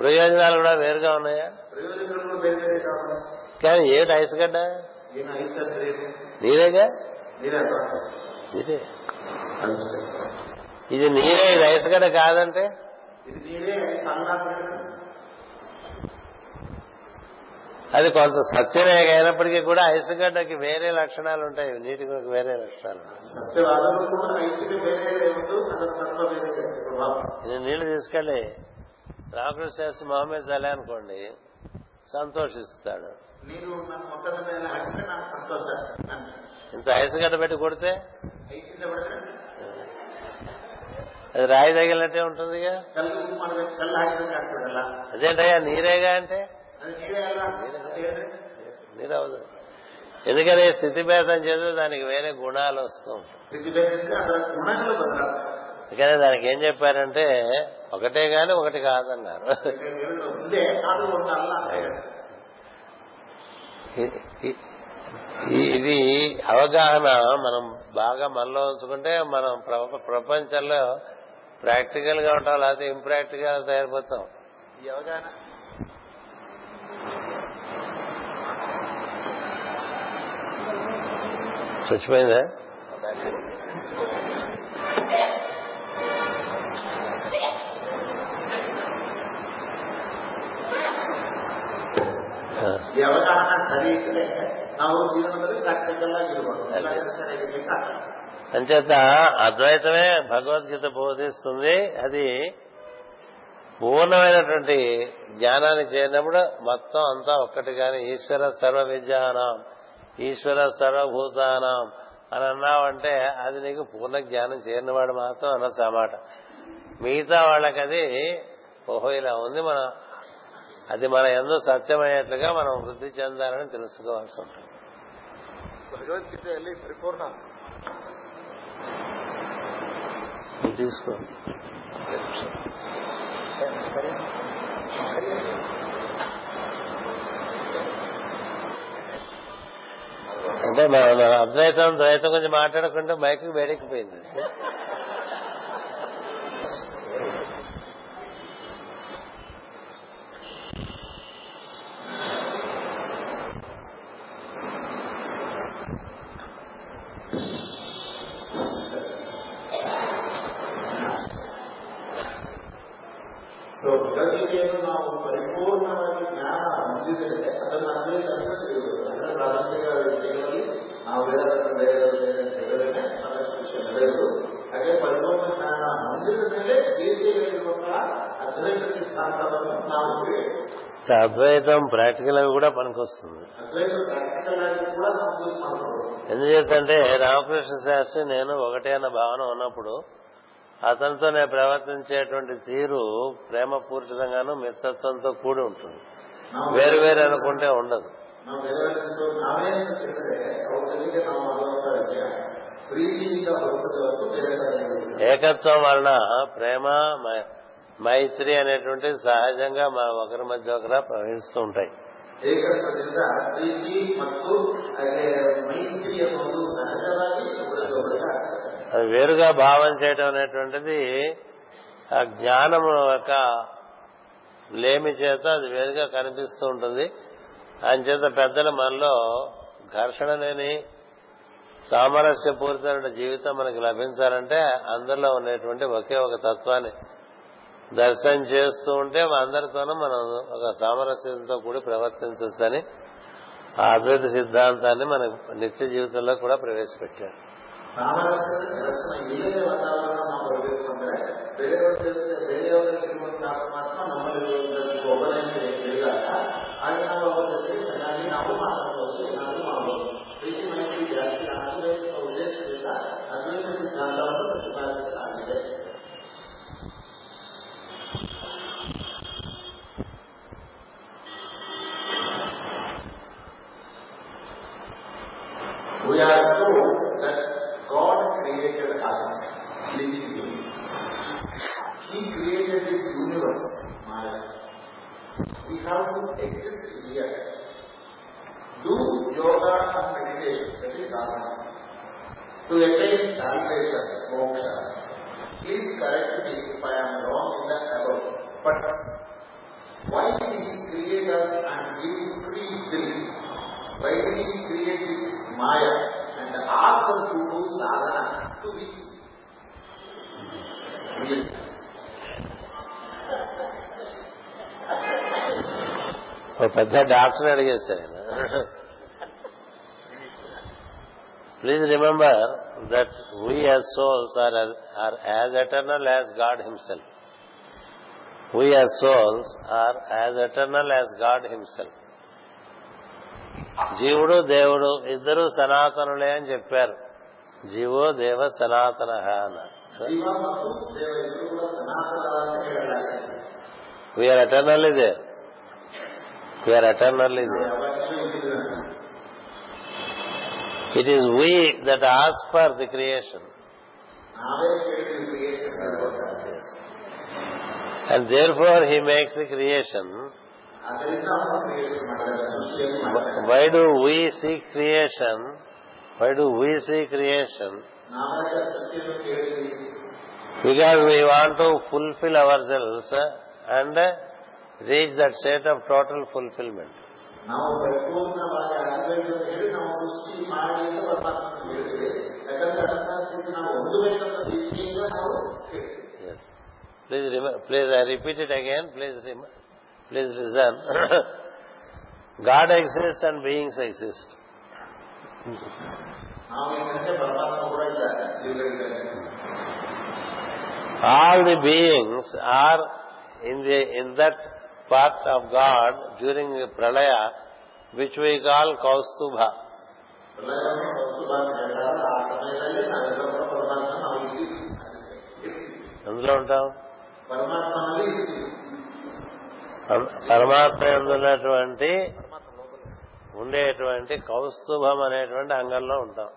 ప్రయోజనాలు కూడా వేరుగా ఉన్నాయా కానీ ఏమిటి ఐసుగడ్డ నీరేగా ఇదే ఇది నీరే ఇది ఐసుగడ్డ కాదంటే అది కొంత సత్యరేఖ అయినప్పటికీ కూడా ఐసుగడ్డకి వేరే లక్షణాలు ఉంటాయి నీటికి వేరే లక్షణాలు నేను నీళ్లు తీసుకెళ్ళి రామకృష్ణ శాస్త్రి మొహమ్మద్ సలే అనుకోండి సంతోషిస్తాడు ఇంత ఐసు గడ్డ పెట్టి కొడితే అది రాయి తగిలినట్టే ఉంటుందిగా అదేంటయ్యా నీరేగా అంటే నీరవదు ఎందుకని భేదం చేస్తే దానికి వేరే గుణాలు వస్తూ అందుకనే దానికి ఏం చెప్పారంటే ఒకటే కాని ఒకటి కాదన్నారు ఇది అవగాహన మనం బాగా మనలో ఉంచుకుంటే మనం ప్రపంచంలో ప్రాక్టికల్ గా ఉంటాం లేకపోతే ఇంప్రాక్టికల్ తయారైపోతాం ఈ అవగాహన చచ్చిపోయిందా ఈ అవగాహన ನಾವು ಜೀವನದಲ್ಲಿ ಪ್ರಾಕ್ಟಿಕಲ್ ಆಗಿರ್ಬೋದು ಇಲ್ಲ ಸರಿಯಾಗಿರ್ಲಿಕ್ಕೆ ಆಗಲ್ಲ. అంచేత అద్వైతమే భగవద్గీత బోధిస్తుంది అది పూర్ణమైనటువంటి జ్ఞానాన్ని చేరినప్పుడు మొత్తం అంతా ఒక్కటి కానీ ఈశ్వర సర్వ విద్యానం ఈశ్వర సర్వభూతానం అని అన్నావంటే అది నీకు పూర్ణ జ్ఞానం చేరినవాడు మాత్రం అనొచ్చు ఆ మాట మిగతా వాళ్ళకి అది ఓహో ఇలా ఉంది మన అది మన ఎందు సత్యమయ్యేట్లుగా మనం వృద్ధి చెందాలని తెలుసుకోవాల్సి ఉంటుంది ಭಗವದ್ಗೀತೆಯಲ್ಲಿ ಪರಿಪೂರ್ಣ నువ్వు తీసుకో అంటే మన మన అద్వైతం ద్వైతం గురించి మాట్లాడుకుంటే మైక్ వేడెక్కిపోయింది అద్వైతం ప్రాక్టికల్ అవి కూడా పనికొస్తుంది ఎందుచేతంటే రామకృష్ణ శాస్త్రి నేను ఒకటే అన్న భావన ఉన్నప్పుడు అతనితో నేను ప్రవర్తించేటువంటి తీరు ప్రేమ పూర్తిగాను మిత్రత్వంతో కూడి ఉంటుంది వేరు వేరు అనుకుంటే ఉండదు ఏకత్వం వలన ప్రేమ మైత్రి అనేటువంటి సహజంగా మన ఒకరి మధ్య ఒకరా ప్రవహిస్తూ ఉంటాయి అది వేరుగా భావం చేయటం అనేటువంటిది ఆ జ్ఞానము యొక్క లేమి చేత అది వేరుగా కనిపిస్తూ ఉంటుంది ఆయన చేత పెద్దల మనలో ఘర్షణ లేని సామరస్యపూరితమైన జీవితం మనకి లభించాలంటే అందరిలో ఉన్నటువంటి ఒకే ఒక తత్వాన్ని దర్శనం చేస్తూ ఉంటే అందరితోనూ మనం ఒక సామరస్యంతో కూడి ప్రవర్తించని ఆ అద్వైత సిద్ధాంతాన్ని మన నిత్య జీవితంలో కూడా ప్రవేశపెట్టాడు అద్వైత సిద్ధాంతం పెద్ద డాక్టర్ అడిగేశారు ఆయన please remember that we as souls are are as eternal as God himself we as souls are as eternal as God himself జీవుడు దేవుడు ఇద్దరు సనాతనులే అని చెప్పారు జీవో దేవ సనాతన వీఆర్ ఎటర్నల్లీ దేవ్ we are eternally there. It is we that ask for the creation. And therefore he makes the creation. Why do we seek creation? Why do we seek creation? Because we want to fulfill ourselves and reach that state of total fulfillment. ನಾವು Please repeat it again, please resume. God exists and beings exist. All the beings are in the in that part of God during pralaya which we call Kaustubha ఎందులో ఉంటాం పరమాత్మ ఎందున్నటువంటి ఉండేటువంటి కౌస్తుభం అనేటువంటి అంగంలో ఉంటాం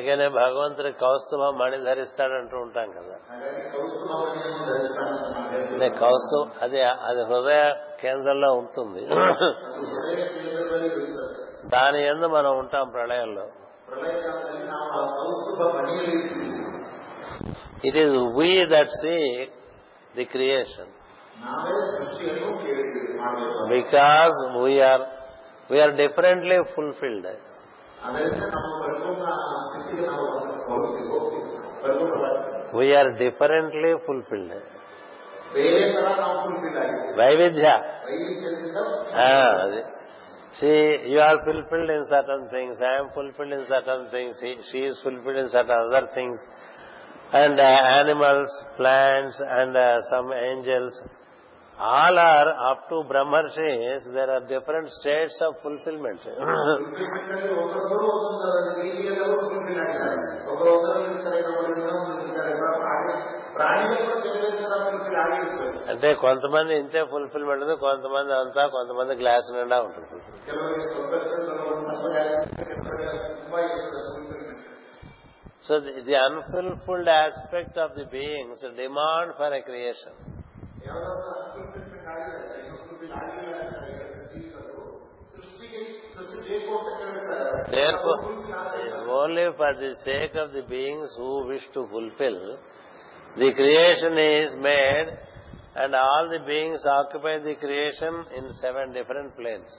అందుకనే భగవంతుడి కౌస్తుభ మణి ధరిస్తాడంటూ ఉంటాం కదా కౌస్తు అది అది హృదయ కేంద్రంలో ఉంటుంది దాని ఎందు మనం ఉంటాం ప్రళయంలో it is we that see the creation because we are we are differently fulfilled We are differently fulfilled. ನಾವು ಹೋಗ್ತೀವಿ ಹೋಗ್ತೀವಿ ಬ್ರಹ್ಮನ ವಿ ಆರ್ ಡಿಫರೆಂಟ್ಲಿ ಫುಲ್ಫಿಲ್ಡ್ ಬೇರೆ ತರ ನಾವು ಫುಲ್ಫಿಲ್ ಆಗಿದ್ದೀವಿ ವೈವಿಧ್ಯ See, you are fulfilled in certain things. I am fulfilled in certain things. she is fulfilled in certain other things. And uh, animals, plants, and uh, some angels, all are up to Brahmarshis there are different states of fulfilment అంటే కొంతమంది ఇంతే fulfilment ఉంది కొంతమంది అంతా కొంతమంది glass నిండా ఉంటుంది so the unfulfilled aspect of the beings demand for a creation ఎవరన్నా అక్విప్మెంట్ ఖాళీ అయ్యారు ఖాళీ జీవితంలో సృష్టికి సృష్టి చేయకూడదు only for the sake of the beings who wish to fulfil the creation is made and all the beings occupy the creation in seven different planes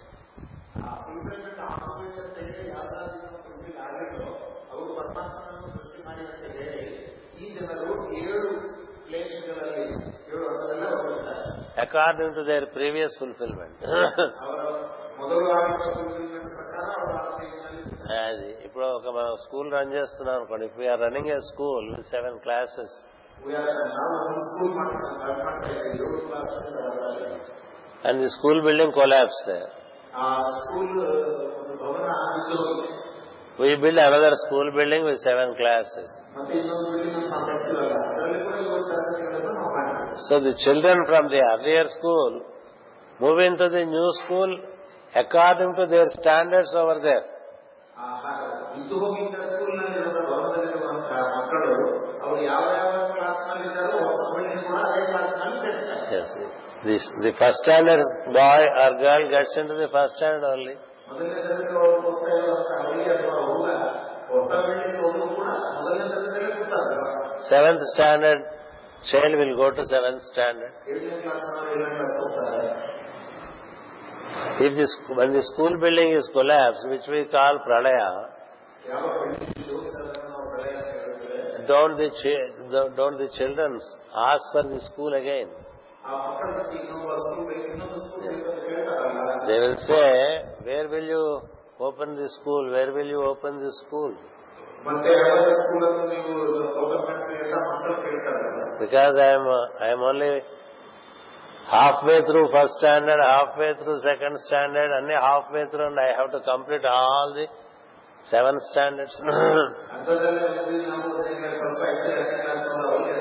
according to their previous fulfillment అది ఇప్పుడు ఒక మనం school run చేస్తున్నాం అనుకోండి if we are running a school with seven classes and the school building collapse there we build another school building with seven classes ಮತ್ತೆ ಇನ್ನೊಂದು building ಅಂತ ಮಾತಾಡ್ತೀವಲ್ಲ ಅದರಲ್ಲಿ ಕೂಡ ಏಳು ತರಗತಿಗಳನ್ನು ನಾವು ಮಾಡ್ತೀವಿ So the children from the earlier school move into the new school according to their standards over there. ಆ ಇದ್ದು ಹೋಗಿದ್ದ ಸ್ಕೂಲ್ನಲ್ಲಿರುವ ಭವನದಲ್ಲಿರುವಂತಹ ಮಕ್ಕಳು ಅವರು ಯಾವ ಯಾವ ಕ್ಲಾಸ್ನಲ್ಲಿ ಇದ್ದಾರೋ ಹೊಸ ಬಿಲ್ಡಿಂಗ್ ಕೂಡ ಅದೇ ಕ್ಲಾಸ್ನಲ್ಲಿ ಬೆಳೆಸ್ತಾರೆ Yes. This, the first standard boy or girl gets into the first standard only. ಮೊದಲನೇ ತರಗತಿ ಒಳಗೆ ಹೋಗ್ತಾ ಇರುವಂತಹ ಹುಡುಗಿ ಅಥವಾ ಹುಡುಗ ಹೊಸ ಬಿಲ್ಡಿಂಗ್ ಹೋದ್ರು ಕೂಡ ಮೊದಲನೇ ತರಗತಿಯಲ್ಲೇ ಕೂತಾರೆ Seventh standard child will go to seventh standard. If this, when the school building is collapsed, which we call pradaya, don't the, don't the children ask for the school again? They will say, where will you open the school? Where will you open the school? ಮತ್ತೆ ಯಾವಾಗ school ಅನ್ನು ನೀವು open ಮಾಡ್ತೀರಿ ಅಂತ ಮಕ್ಕಳು ಕೇಳ್ತಾರಲ್ಲ Because I am, I am only, halfway through first standard halfway through second standard అన్ని halfway through and I have to complete all the seven standards ಅಂಥದ್ದೆಲ್ಲ ಬಂದು ನಾವು ನಿಮಗೆ ಸ್ವಲ್ಪ ಐತೆ ಕ್ಲಾಸ್ ಅವ್ರಿಗೆ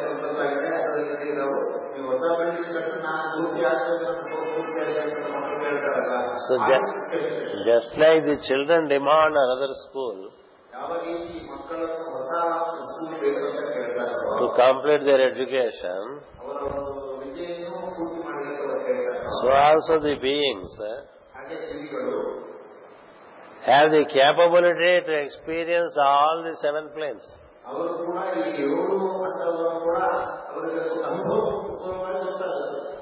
to complete their education. So also the beings have the capability to experience all the seven planes.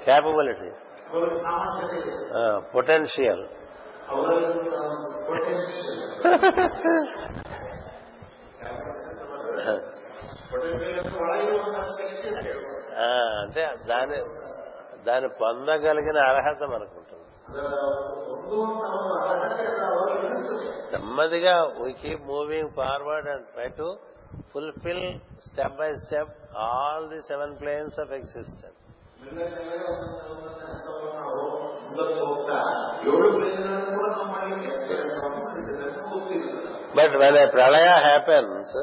Capability. Uh, potential. దాన్ని పొందగలిగిన అర్హత మనకుంటుంది నెమ్మదిగా we keep moving forward and try to fulfil step by step all the seven planes of existence but when a pralaya happens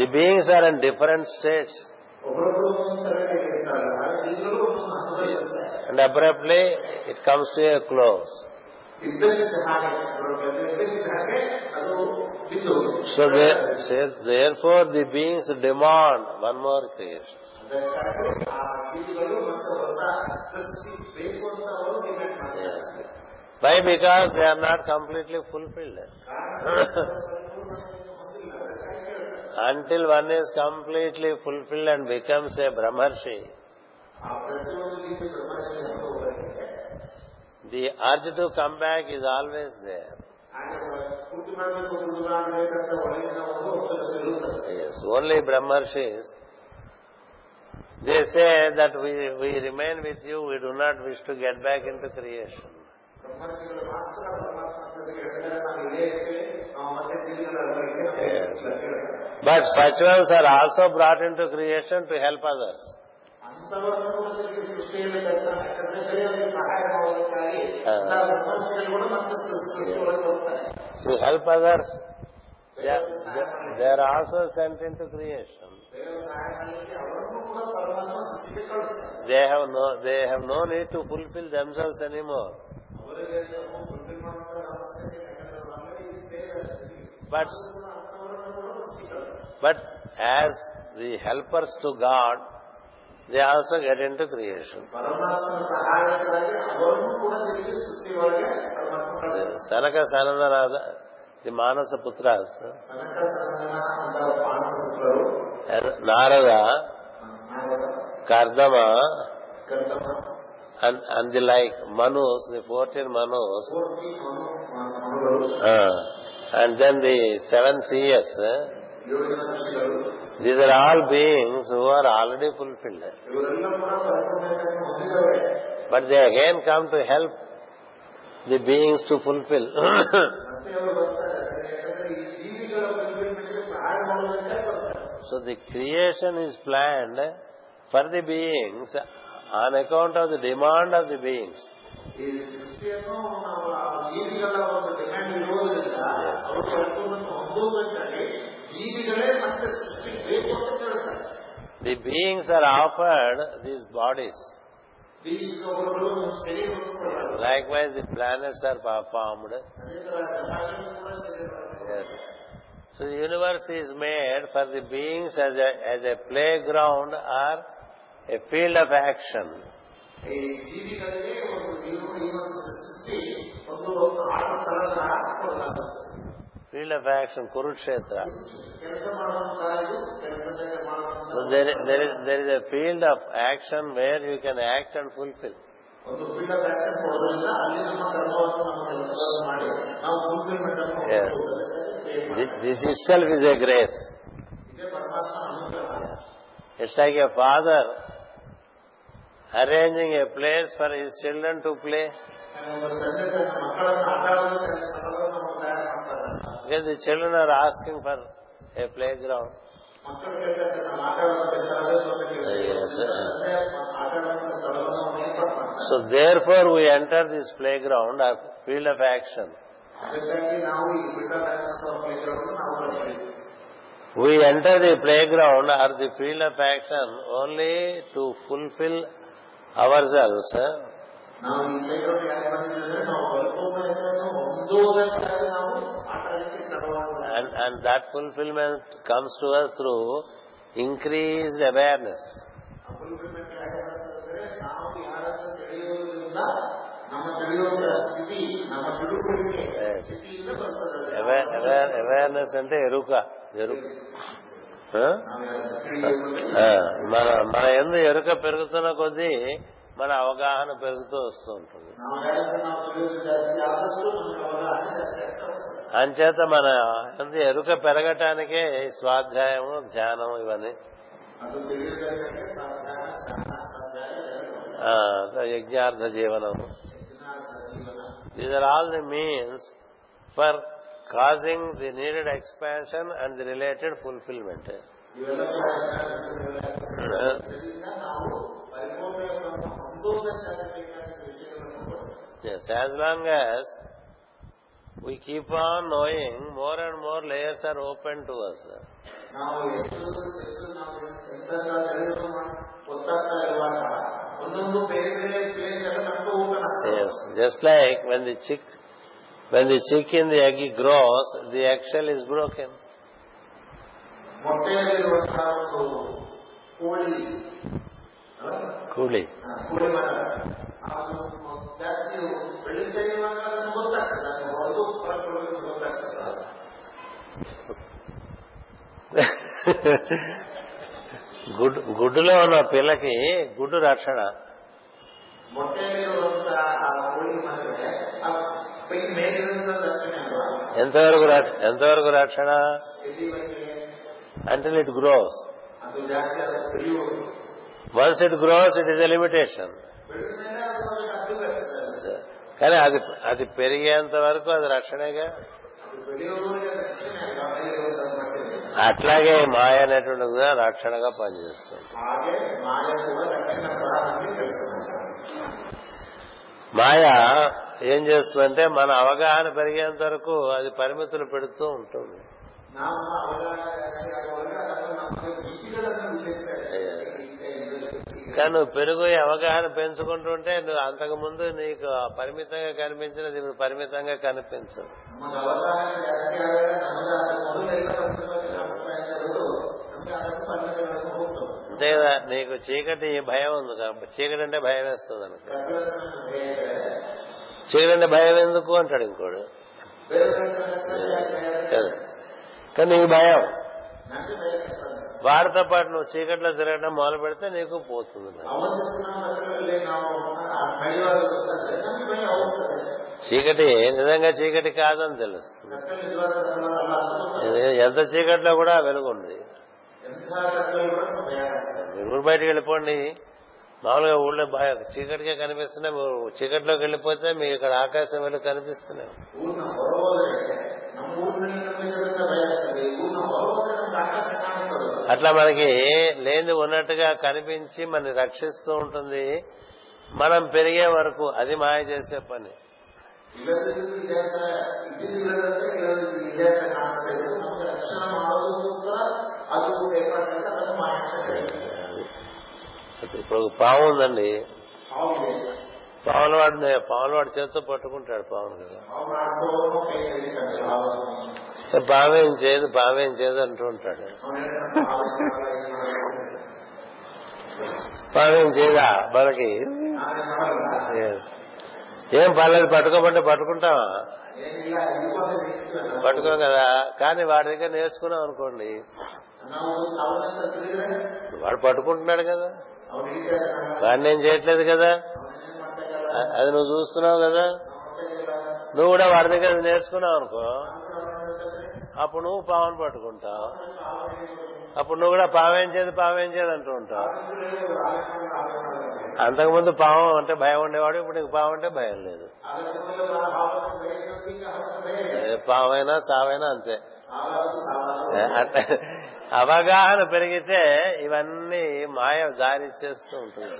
the beings are in different states And abruptly it comes to a close. So there, therefore the beings demand one more thing. Why? Because they are not completely fulfilled. Until one is completely fulfilled and becomes a Brahmarshi, the urge to come back is always there. Yes, only Brahmarshis, they say that we remain with you, we do not wish to get back into creation. ಬ್ರಹ್ಮರ್ಷಿಗಳು ಮಾತ್ರ ಪರಮಾತ್ಮ ತಂದೆಗೆ ಹೇಳ್ತಾರೆ ನಾವು ಇದೇ ಇರ್ತೇವೆ ನಾವು ಮತ್ತೆ ಜೀವಿಗಳ ಬಳಿಗೆ Yes. ಹೇಳ್ತಾರೆ. But such ones are also brought into creation to help others. ಅಂಥವರನ್ನು ಕೂಡ ತಿರುಗಿ ಸೃಷ್ಟಿಯಲ್ಲಿ ತರ್ತಾನೆ ಯಾಕಂದ್ರೆ ಬೇರೆಯವರಿಗೆ ಸಹಾಯ ಮಾಡೋದಕ್ಕಾಗಿ ಹಾ. ಅಂಥ ಬ್ರಹ್ಮರ್ಷಿಗಳು ಕೂಡ ಮತ್ತೆ ಸೃಷ್ಟಿಯೊಳಗೆ ಹೋಗ್ತಾರೆ To help others, they are, they are also sent into creation. ಬೇರೆಯವರು ಸಹಾಯ ಮಾಡಲಿಕ್ಕೆ ಅವರನ್ನು ಕೂಡ ಪರಮಾತ್ಮ ಸೃಷ್ಟಿಗೆ ಕಳಿಸ್ತಾರೆ They have But, but as the helpers to God, they also get into creation. Sanaka సనదరాధ the Manasa పుత్రాస్ narada kardama and and the like manus the fourteen manus ah. and then the seven seers eh? these are all beings who are already fulfilled but they again come to help the beings to fulfill so the creation is planned for the beings on account of the demand of the beings the beings are afforded these bodies likewise the planets are formed yes so the universe is made for the beings as a as a playground or a field of action. ಈ ಜೀವಿಗಳಿಗೆ ಒಂದು ಜೀವ ಈ ಒಂದು ಸೃಷ್ಟಿ ಒಂದು ಆಟ ಸ್ಥಳ ಕೊಡಲಾಗುತ್ತೆ Field of action, Kurukshetra. ಕೆಲಸ ಮಾಡುವಂತಹ ಇದು ಕೆಲಸ ಮಾಡುವಂತಹ So there, is- there, is, there is a field of action where you can act and fulfill. ಒಂದು ಫೀಲ್ಡ್ ಆಫ್ ಆಕ್ಷನ್ ಕೊಡೋದ್ರಿಂದ ಅಲ್ಲಿ ನಮ್ಮ ಕರ್ಮವನ್ನು ನಮ್ಮ ಕೆಲಸಗಳನ್ನು ಮಾಡಿ ನಾವು ಫುಲ್ಫಿಲ್ಮೆಂಟ್ ಅನ್ನು Yes. ಹೊಂದುವುದಕ್ಕೆ This, this itself is a grace. ಇದೇ ಪರಮಾತ್ಮ ಅನುಗ್ರಹ It's like a father arranging a place for his children to play. ಒಬ್ಬ ತಂದೆ ತನ್ನ ಮಕ್ಕಳನ್ನು ಆಟ ಆಡೋದಕ್ಕೆ ಸ್ಥಳವನ್ನು ಅವರು ತಯಾರು ಮಾಡ್ತಾರೆ Because the children are asking for a playground. ಮಕ್ಕಳು ಕೇಳ್ತಾರೆ ನಾವು ಆಟ ಆಡೋದು ಸ್ಥಳವೇ ಸ್ವಲ್ಪ Yes, sir. ಅಂದ್ರೆ ಆಟ ಆಡುವಂತ ಸ್ಥಳವನ್ನು hour sir and that fulfilment comes to us through increased awareness awareness అంటే ఎరుక ఎరుక మన మన ఎందు ఎరుక పెరుగుతున్న కొద్దీ మన అవగాహన పెరుగుతూ వస్తూ ఉంటుంది అంచేత మన ఎందు ఎరుక పెరగటానికే స్వాధ్యాయము ధ్యానం ఇవన్నీ యజ్ఞార్థ జీవనము these are all the means for causing the needed expansion and the related fulfillment. Yes, as long as we keep on knowing, more and more layers are open to us. Yes, just like when the chick when the chicken the egg grows the eggshell is broken కూలి గుడ్డు గుడ్డులో ఉన్న పిల్లకి గుడ్డు రక్షణ ఎంతవరకు ఎంతవరకు రక్షణ అంటే it grows once it grows it is a limitation కానీ అది అది పెరిగేంత వరకు అది రక్షణగా అట్లాగే మాయ అనేటువంటి కూడా రక్షణగా పనిచేస్తుంది మాయ ఏం చేస్తుందంటే మన అవగాహన పెరిగేంత వరకు అది పరిమితులు పెడుతూ ఉంటుంది కానీ నువ్వు పెరుగు అవగాహన పెంచుకుంటుంటే నువ్వు అంతకుముందు నీకు పరిమితంగా కనిపించినది ఇప్పుడు పరిమితంగా కనిపించదు అంతే కదా నీకు చీకటి భయం ఉంది కాబట్టి చీకటి అంటే భయం వేస్తుంది అనుకో చీకటి అంటే భయం ఎందుకు అంటాడు ఇంకోడు కానీ నీకు భయం వారితో పాటు నువ్వు చీకట్లో తిరగడం మొదలు పెడితే నీకు పోతుంది చీకటి నిజంగా చీకటి కాదని తెలుస్తుంది ఎంత చీకట్లో కూడా వెలుగుంది ఊరు బయటకు వెళ్ళిపోండి మామూలుగా ఊళ్ళో బాగా చీకటిగా కనిపిస్తున్నా మీరు చీకటిలోకి వెళ్ళిపోతే మీకు ఇక్కడ ఆకాశం వెళ్ళి కనిపిస్తున్నాం అట్లా మనకి లేని ఉన్నట్టుగా కనిపించి మన రక్షిస్తూ ఉంటుంది మనం పెరిగే వరకు అది మాయ చేసే పని ఇప్పుడు పావు ఉందండి పావులు వాడిని పావులు వాడి చేతితో పట్టుకుంటాడు పావును కదా పావేం చేయదు బావేం చేయదు అంటూ ఉంటాడు పావేం చేయదా మనకి ఏం పర్లేదు పట్టుకోమంటే పట్టుకుంటావా పట్టుకోం కదా కానీ వాడి దగ్గర నేర్చుకున్నాం అనుకోండి వాడు పట్టుకుంటున్నాడు కదా వాడు నేను చేయట్లేదు కదా అది నువ్వు చూస్తున్నావు కదా నువ్వు కూడా వాడి దగ్గర నేర్చుకున్నావు అనుకో అప్పుడు నువ్వు పావన పట్టుకుంటావు అప్పుడు నువ్వు కూడా పావేం చేయదు పావేం చేయదు అంటూ ఉంటావు అంతకుముందు పావం అంటే భయం ఉండేవాడు ఇప్పుడు నీకు పావం అంటే భయం లేదు పావైనా చావైనా అంతే అవగాహన పెరిగితే ఇవన్నీ మాయ దారి చేస్తూ ఉంటుంది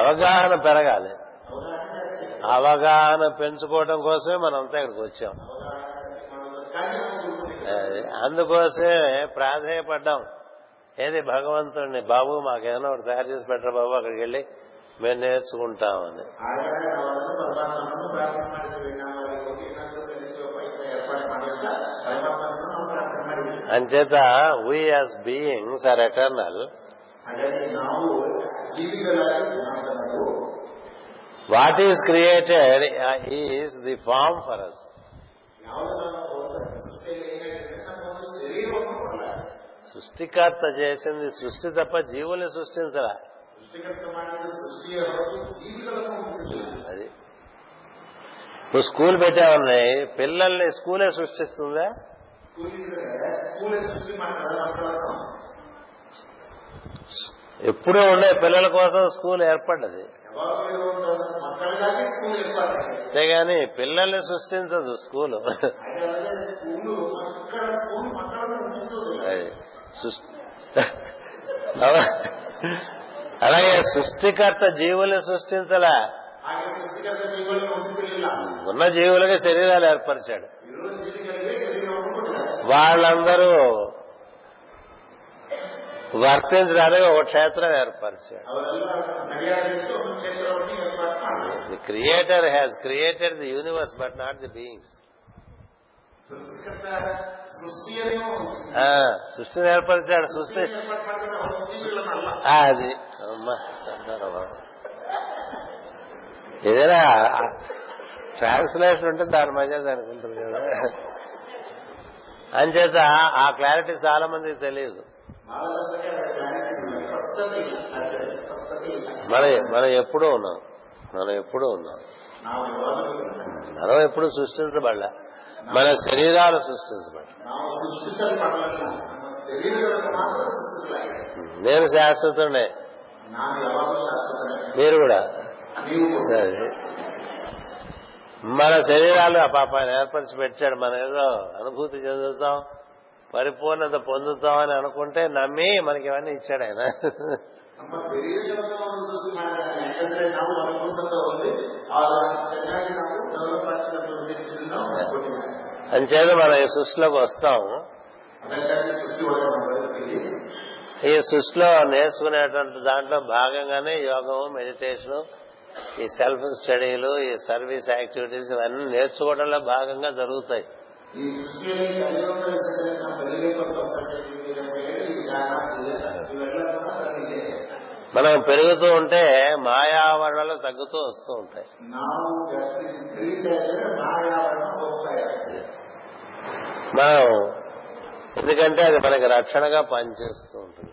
అవగాహన పెరగాలి అవగాహన పెంచుకోవటం కోసమే మనంతా ఇక్కడికి వచ్చాం అందుకోసమే ప్రాధాన్యపడ్డాం ఏది భగవంతుడిని బాబు మాకేదైనా ఒకటి తయారు చేసి పెట్టరు బాబు అక్కడికి వెళ్ళి మేము నేర్చుకుంటామని అంచేత we as beings are eternal what is created is the form for us సృష్టికర్త చేసింది సృష్టి తప్ప జీవుల్ని సృష్టించరా అది ఇప్పుడు స్కూల్ ఉన్నాయి పిల్లల్ని స్కూలే సృష్టిస్తుందా ఎప్పుడూ ఉండే పిల్లల కోసం స్కూల్ ఏర్పడ్డది అంతేగాని పిల్లల్ని సృష్టించదు స్కూల్ అది అలాగే సృష్టికర్త జీవుల్ని సృష్టించలా ఉన్న జీవులకి శరీరాలు ఏర్పరిచాడు వాళ్ళందరూ వర్తించడానికి ఒక క్షేత్రం ఏర్పరిచాడు the creator has created the universe but not the beings సృష్టిని ఏర్పరిచాడు సృష్టి అది ఏదైనా ట్రాన్స్లేషన్ ఉంటే దాని మధ్య దానికి ఉంటుంది కదా అంచేత ఆ క్లారిటీ చాలా మందికి తెలియదు మనం మనం ఎప్పుడూ ఉన్నాం మనం ఎప్పుడూ ఉన్నాం మనం ఎప్పుడు సృష్టించబడలే మన శరీరాలు సృష్టించబడ నేను శాశ్వతుడే మీరు కూడా మన శరీరాలు ఆ పాప ఏర్పరిచి పెట్టాడు మనం ఏదో అనుభూతి చెందుతాం పరిపూర్ణత పొందుతాం అని అనుకుంటే నమ్మి మనకి ఇవన్నీ ఇచ్చాడు ఆయన అంచేది మనం ఈ సృష్టిలోకి వస్తాం ఈ సృష్టిలో నేర్చుకునేటువంటి దాంట్లో భాగంగానే యోగము మెడిటేషన్ ఈ సెల్ఫ్ స్టడీలు ఈ సర్వీస్ యాక్టివిటీస్ ఇవన్నీ నేర్చుకోవడంలో భాగంగా జరుగుతాయి మనం పెరుగుతూ ఉంటే మాయావరణలు తగ్గుతూ వస్తూ ఉంటాయి మనం ఎందుకంటే అది మనకి రక్షణగా పనిచేస్తూ ఉంటుంది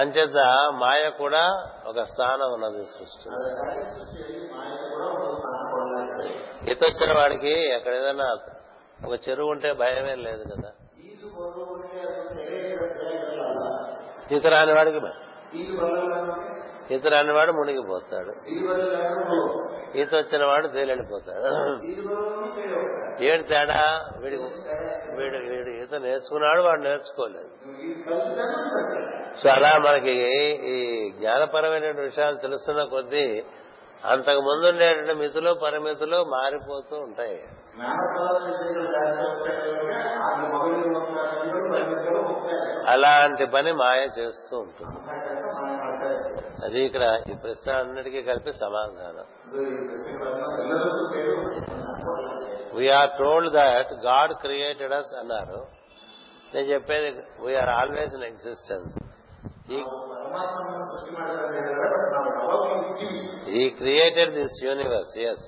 అంచేత మాయ కూడా ఒక స్థానం ఉన్నది సృష్టి ఈత వచ్చిన వాడికి అక్కడ ఏదైనా ఒక చెరువు ఉంటే భయమేం లేదు కదా ఈత రాని వాడికి ఈత రానివాడు మునిగిపోతాడు ఈత వచ్చిన వాడు తేలిపోతాడు ఏడు తేడా వీడి వీడు వీడు ఈత నేర్చుకున్నాడు వాడు నేర్చుకోలేదు సో అలా మనకి ఈ జ్ఞానపరమైన విషయాలు తెలుస్తున్న కొద్దీ అంతకు ముందు ఉండేటువంటి మితులు పరిమితులు మారిపోతూ ఉంటాయి అలాంటి పని మాయ చేస్తూ ఉంటుంది అది ఇక్కడ ఈ ప్రశ్న అన్నిటికీ కలిపి సమాధానం we are told that God created us అన్నారు నేను చెప్పేది we are always in existence he created this universe yes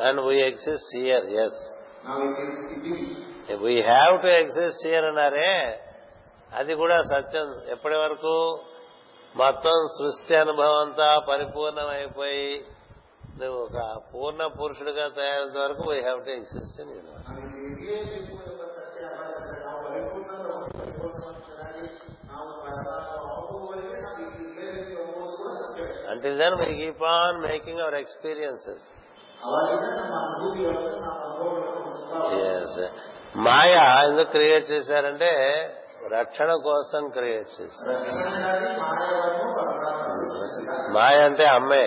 And we exist here, yes. We have to exist here అన్నారే eh? అది కూడా సత్యం ఎప్పటి వరకు మొత్తం సృష్టి అనుభవం అంతా పరిపూర్ణమైపోయి నువ్వు ఒక పూర్ణ పురుషుడిగా తయారైన వరకు we have to exist in till then we keep on making our experiences మాయా ఎందుకు క్రియేట్ చేశారంటే రక్షణ కోసం క్రియేట్ చేశారు మాయ అంటే అమ్మే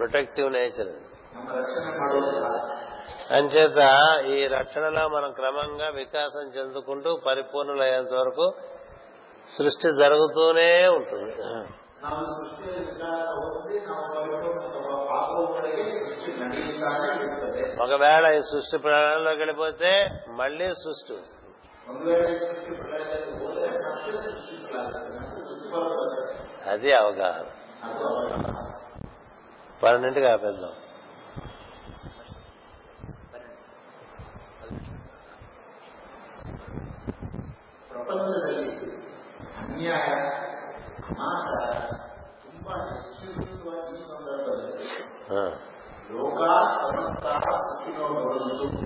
ప్రొటెక్టివ్ నేచర్ అంచేత ఈ రక్షణలో మనం క్రమంగా వికాసం చెందుకుంటూ పరిపూర్ణులయ్యేంత వరకు సృష్టి జరుగుతూనే ఉంటుంది ನಾವು ಸೃಷ್ಟಿಯ ವಿಕಾಸ ಹೊಂದಿ ನಾವು ಪರಿಪೂರ್ಣ ಆಗುವವರೆಗೆ ಸೃಷ್ಟಿ ನಡೆಯುತ್ತಾನೆ ಇರುತ್ತದೆ ఒకవేళ ఈ సృష్టి ప్రాణంలోకి వెళ్ళిపోతే మళ్ళీ సృష్టి వస్తుంది ಒಂದು ವೇಳೆ ಈ ಸೃಷ್ಟಿ ಪ್ರಳಯದಲ್ಲಿ ಹೋದರೆ ಮತ್ತೆ ಸೃಷ್ಟಿಸಲಾಗುತ್ತದೆ ಮತ್ತೆ ಸೃಷ್ಟಿ ಬರುತ್ತದೆ అది అవగాహన ಅದು ಅವಗಾಹನ. పన్నెండింటికి ఆపేద్దాం ಪ್ರಪಂಚದಲ್ಲಿ ಅನ್ಯಾಯ ಅನಾಚಾರ tocar, cantar, no final do ano,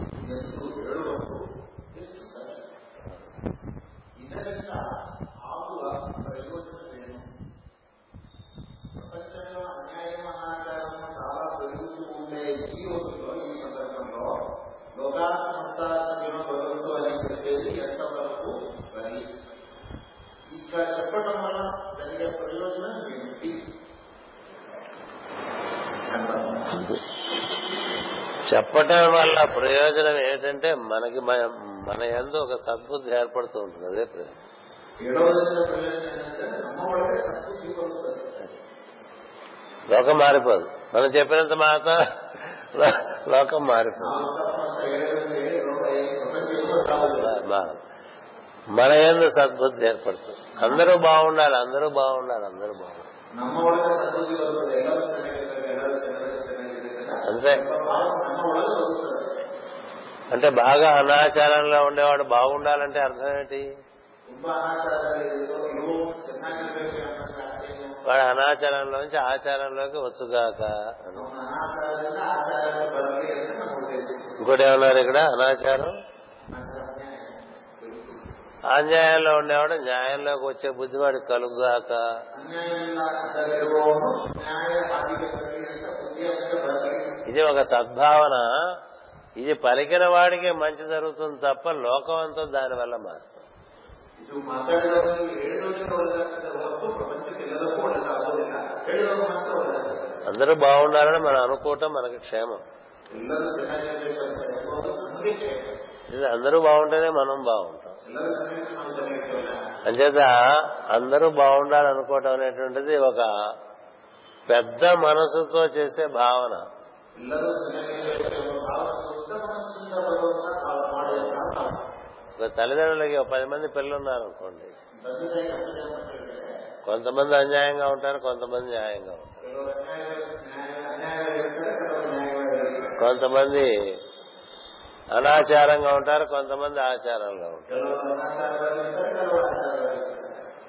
చెప్పటం వల్ల ప్రయోజనం ఏంటంటే మనకి మన ఎందు ఒక సద్బుద్ధి ఏర్పడుతూ ఉంటుంది అదే ప్రయోజనం లోకం మారిపోదు మనం చెప్పినంత మాత్రం లోకం మారిపోదు మన ఎందు సద్బుద్ధి ఏర్పడుతుంది అందరూ బాగుండాలి అందరూ బాగుండాలి అందరూ బాగుండాలి అంతే అంటే బాగా అనాచారంలో ఉండేవాడు బాగుండాలంటే అర్థం ఏంటి వాడు నుంచి ఆచారంలోకి వచ్చుగాక ఇంకోటి ఏమన్నారు ఇక్కడ అనాచారం అన్యాయంలో ఉండేవాడు న్యాయంలోకి వచ్చే బుద్ధి వాడు కలుగుగాక ఇది ఒక సద్భావన ఇది పలికిన వాడికి మంచి జరుగుతుంది తప్ప లోకం అంతా దానివల్ల మారుతుంది అందరూ బాగుండాలని మనం అనుకోవటం మనకి క్షేమం అందరూ బాగుంటేనే మనం బాగుంటాం అంచేత అందరూ బాగుండాలనుకోవటం అనేటువంటిది ఒక పెద్ద మనసుతో చేసే భావన తల్లిదండ్రులకి పది మంది పిల్లలు ఉన్నారు అనుకోండి కొంతమంది అన్యాయంగా ఉంటారు కొంతమంది న్యాయంగా ఉంటారు కొంతమంది అనాచారంగా ఉంటారు కొంతమంది ఆచారంగా ఉంటారు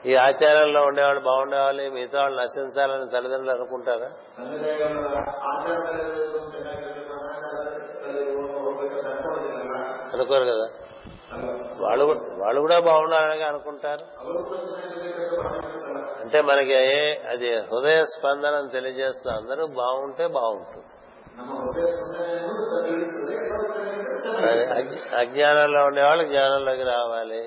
ఈ ఆచారంలో ఉండేవాళ్ళు బాగుండేవాళ్ళు మిగతా వాళ్ళు నశించాలని తల్లిదండ్రులు అనుకుంటారా అనుకోరు కదా వాళ్ళు వాళ్ళు కూడా బాగుండాలని అనుకుంటారు అంటే మనకి అది హృదయ స్పందన తెలియజేస్తా అందరూ బాగుంటే బాగుంటుంది అజ్ఞానంలో ఉండేవాళ్ళు జ్ఞానంలోకి రావాలి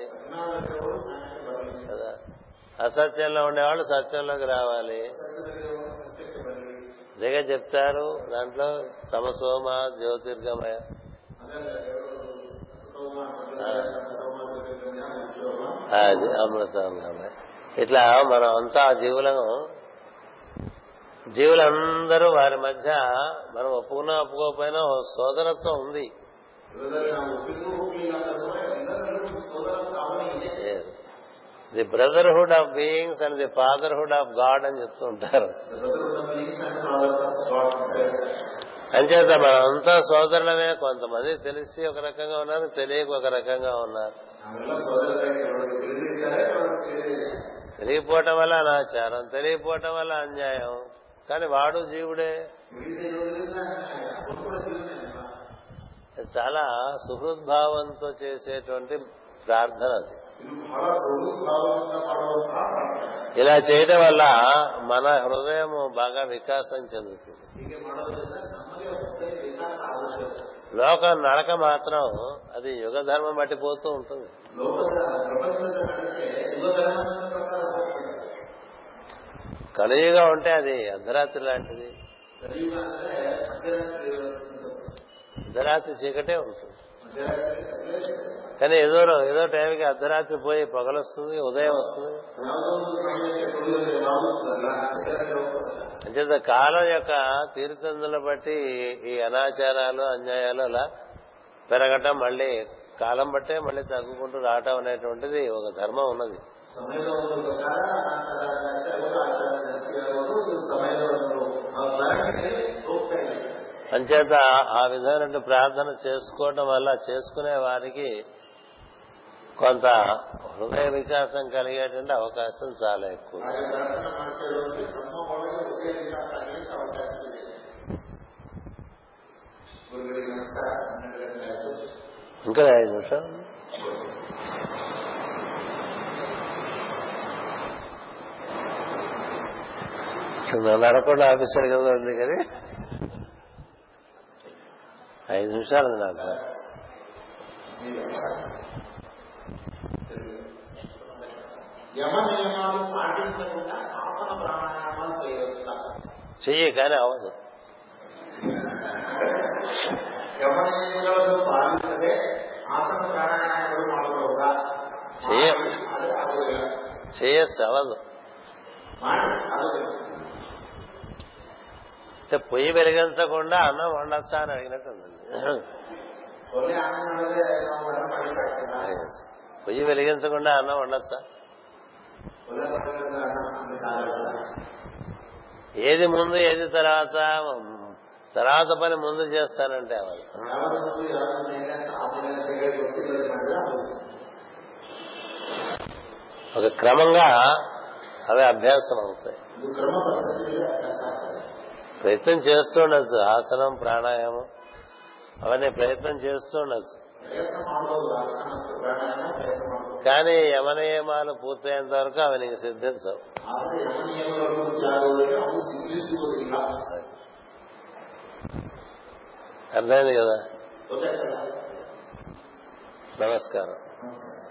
అసత్యంలో ఉండేవాళ్ళు సత్యంలోకి రావాలి అదేగా చెప్తారు దాంట్లో తమ సోమ జ్యోతిర్గమయ అది అమృతంగమయ ఇట్లా మనం అంతా జీవులను జీవులందరూ వారి మధ్య మనం ఒప్పుకున్నా ఒప్పుకోకపోయినా సోదరత్వం ఉంది the brotherhood of beings and the fatherhood of God అని చెప్తూ ఉంటారు అంచేత మనంతా సోదరులమే కొంతమంది తెలిసి ఒక రకంగా ఉన్నారు తెలియక ఒక రకంగా ఉన్నారు తెలియపోవటం వల్ల అనాచారం తెలియపోవటం వల్ల అన్యాయం కానీ వాడు జీవుడే చాలా సుహృద్భావంతో చేసేటువంటి ప్రార్థన అది ఇలా చేయడం వల్ల మన హృదయం బాగా వికాసం చెందుతుంది లోకం నడక మాత్రం అది యుగ ధర్మం పోతూ ఉంటుంది కలియుగా ఉంటే అది అర్ధరాత్రి లాంటిది అర్ధరాత్రి చీకటే ఉంటుంది కానీ ఏదో ఏదో టైంకి అర్ధరాత్రి పోయి పొగలొస్తుంది ఉదయం వస్తుంది అంచేత కాలం యొక్క తీరుతందులను బట్టి ఈ అనాచారాలు అన్యాయాలు అలా పెరగటం మళ్ళీ కాలం బట్టే మళ్ళీ తగ్గుకుంటూ రావటం అనేటువంటిది ఒక ధర్మం ఉన్నది సమయంలో అంచేత ఆ విధమైన ప్రార్థన చేసుకోవటం వల్ల చేసుకునే వారికి కొంత హృదయ వికాసం కలిగేటువంటి అవకాశం చాలా ఎక్కువ ఇంకా నన్ను అడగకుండా ఆఫీసర్ కదా ఉంది కదా ఐదు నిమిషాలు ఉంది నాకు యమ నియమాలు పాటించకుండా చెయ్యి కానీ అవదు యమ నియమాలను అంటే పొయ్యి వెలిగించకుండా అన్నం వండొచ్చా అని అడిగినట్టు పొయ్యి వెలిగించకుండా అన్నం వండొచ్చా ఏది ముందు ఏది తర్వాత తర్వాత పని ముందు చేస్తానంటే వాళ్ళు ఒక క్రమంగా అవి అభ్యాసం అవుతాయి ప్రయత్నం చేస్తూ ఉండొచ్చు ఆసనం ప్రాణాయామం అవన్నీ ప్రయత్నం చేస్తూ ఉండొచ్చు కానీ యమనియమాలు పూర్తయ్యేంత వరకు అవి నీకు సిద్ధించవు అర్థమైంది కదా నమస్కారం